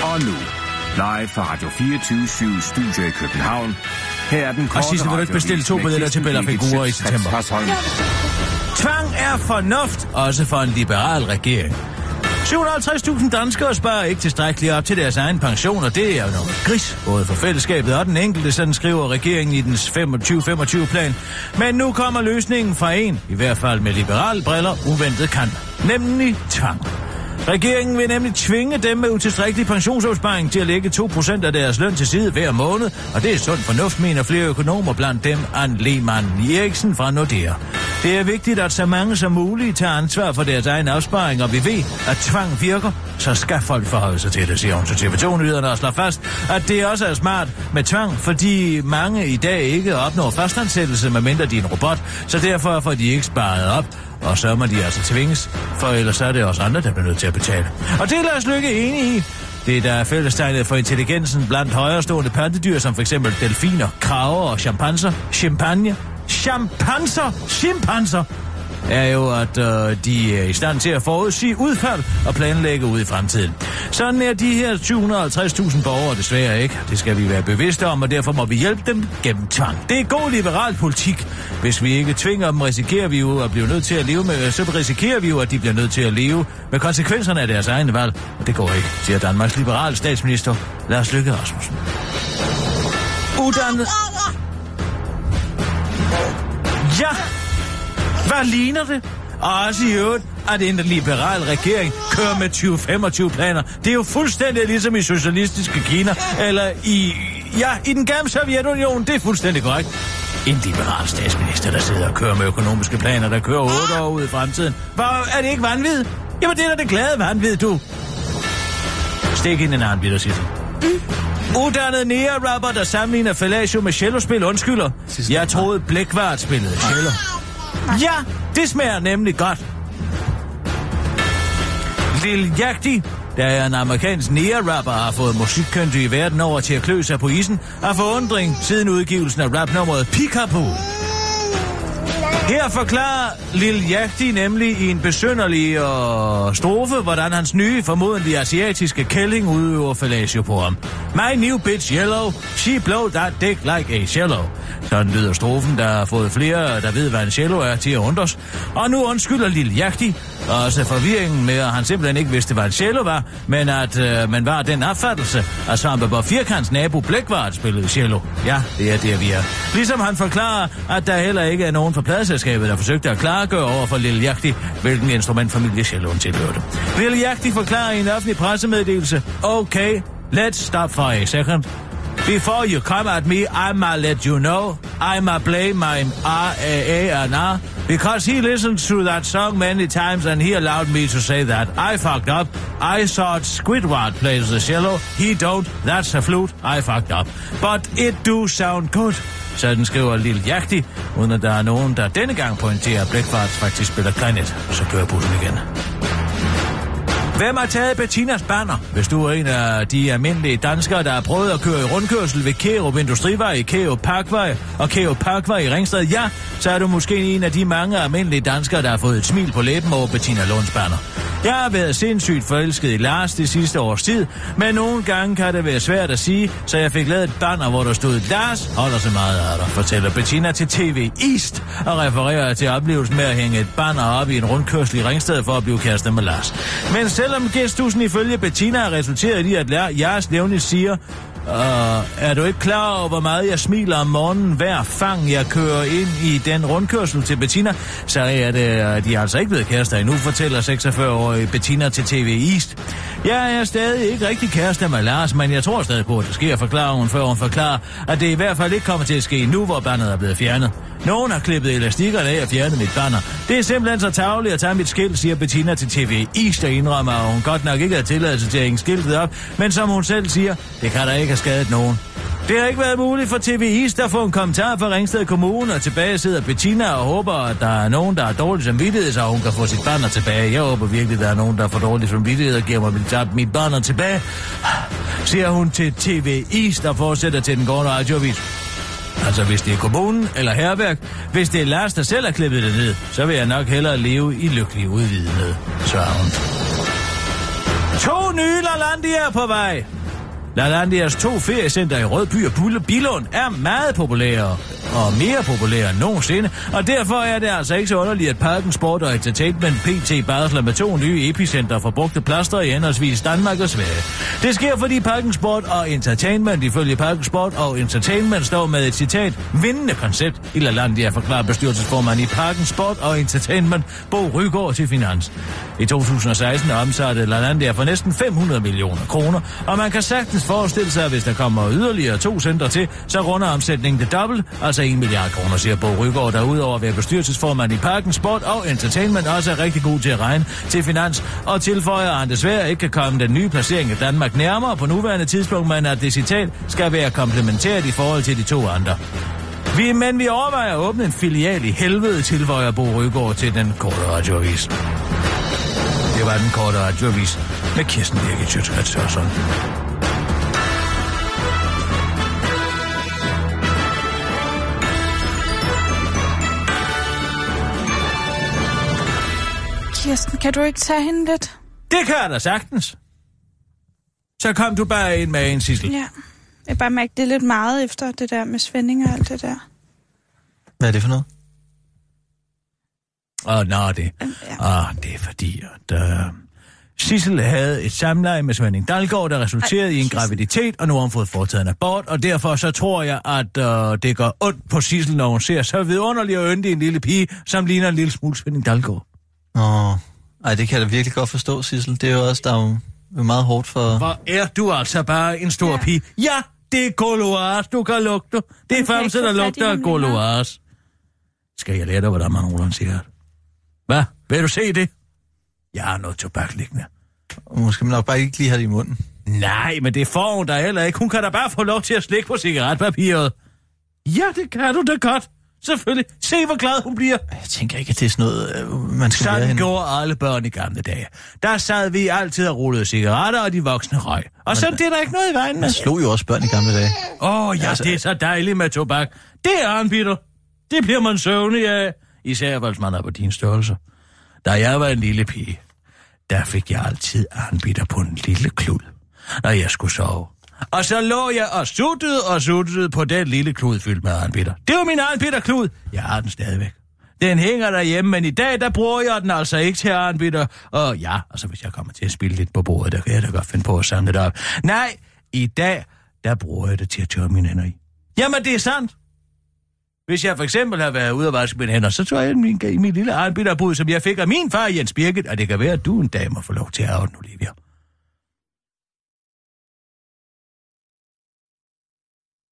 Og nu, live fra Radio 24 Studio i København. Her er den korte Sissel, vil du ikke bestille to billetter til Bella Figura i september? Tvang er fornuft, også for en liberal regering. 750.000 danskere sparer ikke tilstrækkeligt op til deres egen pension, og det er jo noget gris, både for fællesskabet og den enkelte, sådan skriver regeringen i dens 25-25-plan. Men nu kommer løsningen fra en, i hvert fald med liberale briller, uventet kan, nemlig tvang. Regeringen vil nemlig tvinge dem med utilstrækkelig pensionsopsparing til at lægge 2% af deres løn til side hver måned, og det er sund fornuft, mener flere økonomer, blandt dem Anne Lehmann Eriksen fra Nordea. Det er vigtigt, at så mange som muligt tager ansvar for deres egen opsparing, og vi ved, at tvang virker, så skal folk forholde sig til det, siger hun til TV2-nyhederne og slår fast, at det også er smart med tvang, fordi mange i dag ikke opnår fastansættelse, medmindre de er en robot, så derfor får de ikke sparet op, og så må de altså tvinges, for ellers er det også andre, der bliver nødt til at betale. Og det er Lars Lykke enig i. Det der er fællestegnet for intelligensen blandt højrestående pattedyr, som for eksempel delfiner, kraver og chimpanser, champagne, champanser, chimpanser, er jo, at øh, de er i stand til at forudsige udfald og planlægge ud i fremtiden. Sådan er de her 750.000 borgere desværre ikke. Det skal vi være bevidste om, og derfor må vi hjælpe dem gennem tvang. Det er god liberal politik. Hvis vi ikke tvinger dem, risikerer vi jo at blive nødt til at leve med, så risikerer vi jo, at de bliver nødt til at leve med konsekvenserne af deres egne valg. Og det går ikke, siger Danmarks liberale statsminister Lars Løkke Rasmussen. Uddannet... Ja, hvad ligner det? Og også i øvrigt, at en liberal regering kører med 2025-planer. Det er jo fuldstændig ligesom i socialistiske Kina, eller i... Ja, i den gamle Sovjetunionen, det er fuldstændig korrekt. En liberal statsminister, der sidder og kører med økonomiske planer, der kører otte år ud i fremtiden. Hvad, er det ikke vanvid? Jamen, det er da det glade vanvid, du. Stik ind en anden bitter sit. Uddannet nære-rapper, der sammenligner fellatio med cellospil, undskylder. Jeg troede Blækvart spillede cello. Ja, det smager nemlig godt. Lil Yachty, der er en amerikansk nære-rapper, har fået musikkyndige i verden over til at klø sig på isen, har forundring siden udgivelsen af rapnummeret Peekaboo. Her forklarer Lil Yachty nemlig i en besynderlig og strofe, hvordan hans nye, formodentlig asiatiske kælling udøver fellatio på ham. My new bitch yellow, she blow that dick like a cello. Sådan lyder strofen, der har fået flere, der ved, hvad en cello er, til at undres. Og nu undskylder Lil Yachty, også forvirringen med, at han simpelthen ikke vidste, hvad en cello var, men at øh, man var den opfattelse, at Svampe på Firkants nabo Blækvart spillede cello. Ja, det er det, vi er. Ligesom han forklarer, at der heller ikke er nogen fra pladeselskabet, der forsøgte at klargøre over for Lille Jagti, hvilken instrumentfamilie Sjælund tilhørte. Lille Jagti forklarer i en offentlig pressemeddelelse, okay, let's stop for a second. Before you come at me, I'ma let you know. I'ma play my RAA and R because he listened to that song many times and he allowed me to say that. I fucked up. I thought Squidward plays the cello. He don't. That's a flute. I fucked up. But it do sound good. Sådan skriver Lille Jagti, uden at der er nogen, der denne gang pointerer, at Blækfart faktisk spiller klarinet, så kører bussen igen. Hvem har taget Bettinas banner? Hvis du er en af de almindelige danskere, der har prøvet at køre i rundkørsel ved Kærup Industrivej, i Kærup Parkvej og Kærup Parkvej i Ringsted, ja, så er du måske en af de mange almindelige danskere, der har fået et smil på læben over Bettina Lunds banner. Jeg har været sindssygt forelsket i Lars det sidste års tid, men nogle gange kan det være svært at sige, så jeg fik lavet et banner, hvor der stod, Lars holder så meget af dig, fortæller Bettina til TV East, og refererer til oplevelsen med at hænge et banner op i en rundkørsel i Ringsted for at blive kæreste med Lars. Men selvom gestusen ifølge Bettina har resulteret i, at Lars nævnligt siger, Uh, er du ikke klar over, hvor meget jeg smiler om morgenen hver fang, jeg kører ind i den rundkørsel til Bettina? Så er det, de er altså ikke blevet kærester endnu, fortæller 46-årige Bettina til TV East. Jeg er stadig ikke rigtig kæreste med Lars, men jeg tror stadig på, at det sker, forklarer hun, før hun forklarer, at det i hvert fald ikke kommer til at ske nu, hvor bandet er blevet fjernet. Nogen har klippet elastikkerne af og fjernet mit banner. Det er simpelthen så tageligt at tage mit skilt, siger Bettina til TV East og indrømmer, at hun godt nok ikke har tilladelse til at hænge skiltet op, men som hun selv siger, det kan der ikke have skadet nogen. Det har ikke været muligt for TV East at få en kommentar fra Ringsted Kommune, og tilbage sidder Bettina og håber, at der er nogen, der har dårlig samvittighed, så hun kan få sit barn tilbage. Jeg håber virkelig, at der er nogen, der får dårlig samvittighed og giver mig mit, mit barn tilbage, siger hun til TV East og fortsætter til den gårde radioavis. Altså, hvis det er kommunen eller herværk, hvis det er Lars, der selv har klippet det ned, så vil jeg nok hellere leve i lykkelig udvidenhed, svarer hun. To nye Lalandia på vej. Lalandias to feriecenter i Rødby og Bulle Bilund er meget populære og mere populær end nogensinde, og derfor er det altså ikke så underligt, at Parken Sport og Entertainment PT barsler med to nye epicenter for brugte plaster i henholdsvis Danmark og Sverige. Det sker, fordi Parken Sport og Entertainment, ifølge Parken Sport og Entertainment, står med et citat vindende koncept i LaLandia, forklarer bestyrelsesformand i Parken Sport og Entertainment, Bo Rygaard til Finans. I 2016 omsatte LaLandia for næsten 500 millioner kroner, og man kan sagtens forestille sig, at hvis der kommer yderligere to center til, så runder omsætningen det dobbelt, altså 1 milliard kroner, siger Bo Rygaard, der udover at være bestyrelsesformand i Parken Sport og Entertainment også er rigtig god til at regne til finans, og tilføjer, at han desværre ikke kan komme den nye placering af Danmark nærmere på nuværende tidspunkt, men at det citat skal være komplementært i forhold til de to andre. Vi, men vi overvejer at åbne en filial i helvede, tilføjer Bo Rygaard til den korte radioavis. Det var den korte radioavis med Kirsten Birgit Sjøtskrets Kirsten, kan du ikke tage hende lidt? Det kan jeg da sagtens. Så kom du bare ind med en, Sissel. Ja. Jeg bare mærke, det er lidt meget efter det der med Svending og alt det der. Hvad er det for noget? Åh, oh, nå, det, Ja. oh, det er fordi, at uh, Sissel havde et samleje med Svending Dalgaard, der resulterede Ej, i en Sissel. graviditet, og nu har hun fået foretaget en abort, og derfor så tror jeg, at uh, det gør ondt på Sissel, når hun ser så vidunderlig og yndig en lille pige, som ligner en lille smule Svending Dalgaard. Nå, ej, det kan jeg da virkelig godt forstå, Sissel. Det er jo også, der er jo meget hårdt for... Hvor er du altså bare en stor ja. Ja. pige. Ja, det er Goloas, du kan lugte. Det er kan fem, ikke der lugter af. Goloas. Skal jeg lære dig, hvordan man ruller en cigaret? Hvad? Vil du se det? Jeg har noget tobak liggende. Måske man nok bare ikke lige have det i munden. Nej, men det får hun da heller ikke. Hun kan da bare få lov til at slikke på cigaretpapiret. Ja, det kan du da godt. Selvfølgelig. Se, hvor glad hun bliver. Jeg tænker ikke, at det er sådan noget, øh, man skal Sådan gjorde alle børn i gamle dage. Der sad vi altid og rullede cigaretter, og de voksne røg. Og så det er der ikke noget i vejen med. Man slog jo også børn i gamle dage. Åh, oh, ja, Altså- det er så dejligt med tobak. Det er han, Peter. Det bliver man søvnig af. Især hvis man er på din størrelse. Da jeg var en lille pige, der fik jeg altid arnbitter på en lille klud, når jeg skulle sove. Og så lå jeg og suttede og suttede på den lille klud fyldt med arnbitter. Det var min arnbitterklud. Jeg har den stadigvæk. Den hænger derhjemme, men i dag, der bruger jeg den altså ikke til arnbitter. Og ja, altså hvis jeg kommer til at spille lidt på bordet, der kan jeg da godt finde på at samle det op. Nej, i dag, der bruger jeg det til at tørre mine hænder i. Jamen, det er sandt. Hvis jeg for eksempel har været ude og vaske mine hænder, så tror jeg min, i min lille arnbitterbud, som jeg fik af min far Jens Birgit, og det kan være, at du en dag må få lov til at have den, Olivia.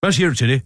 Hvad siger du til det?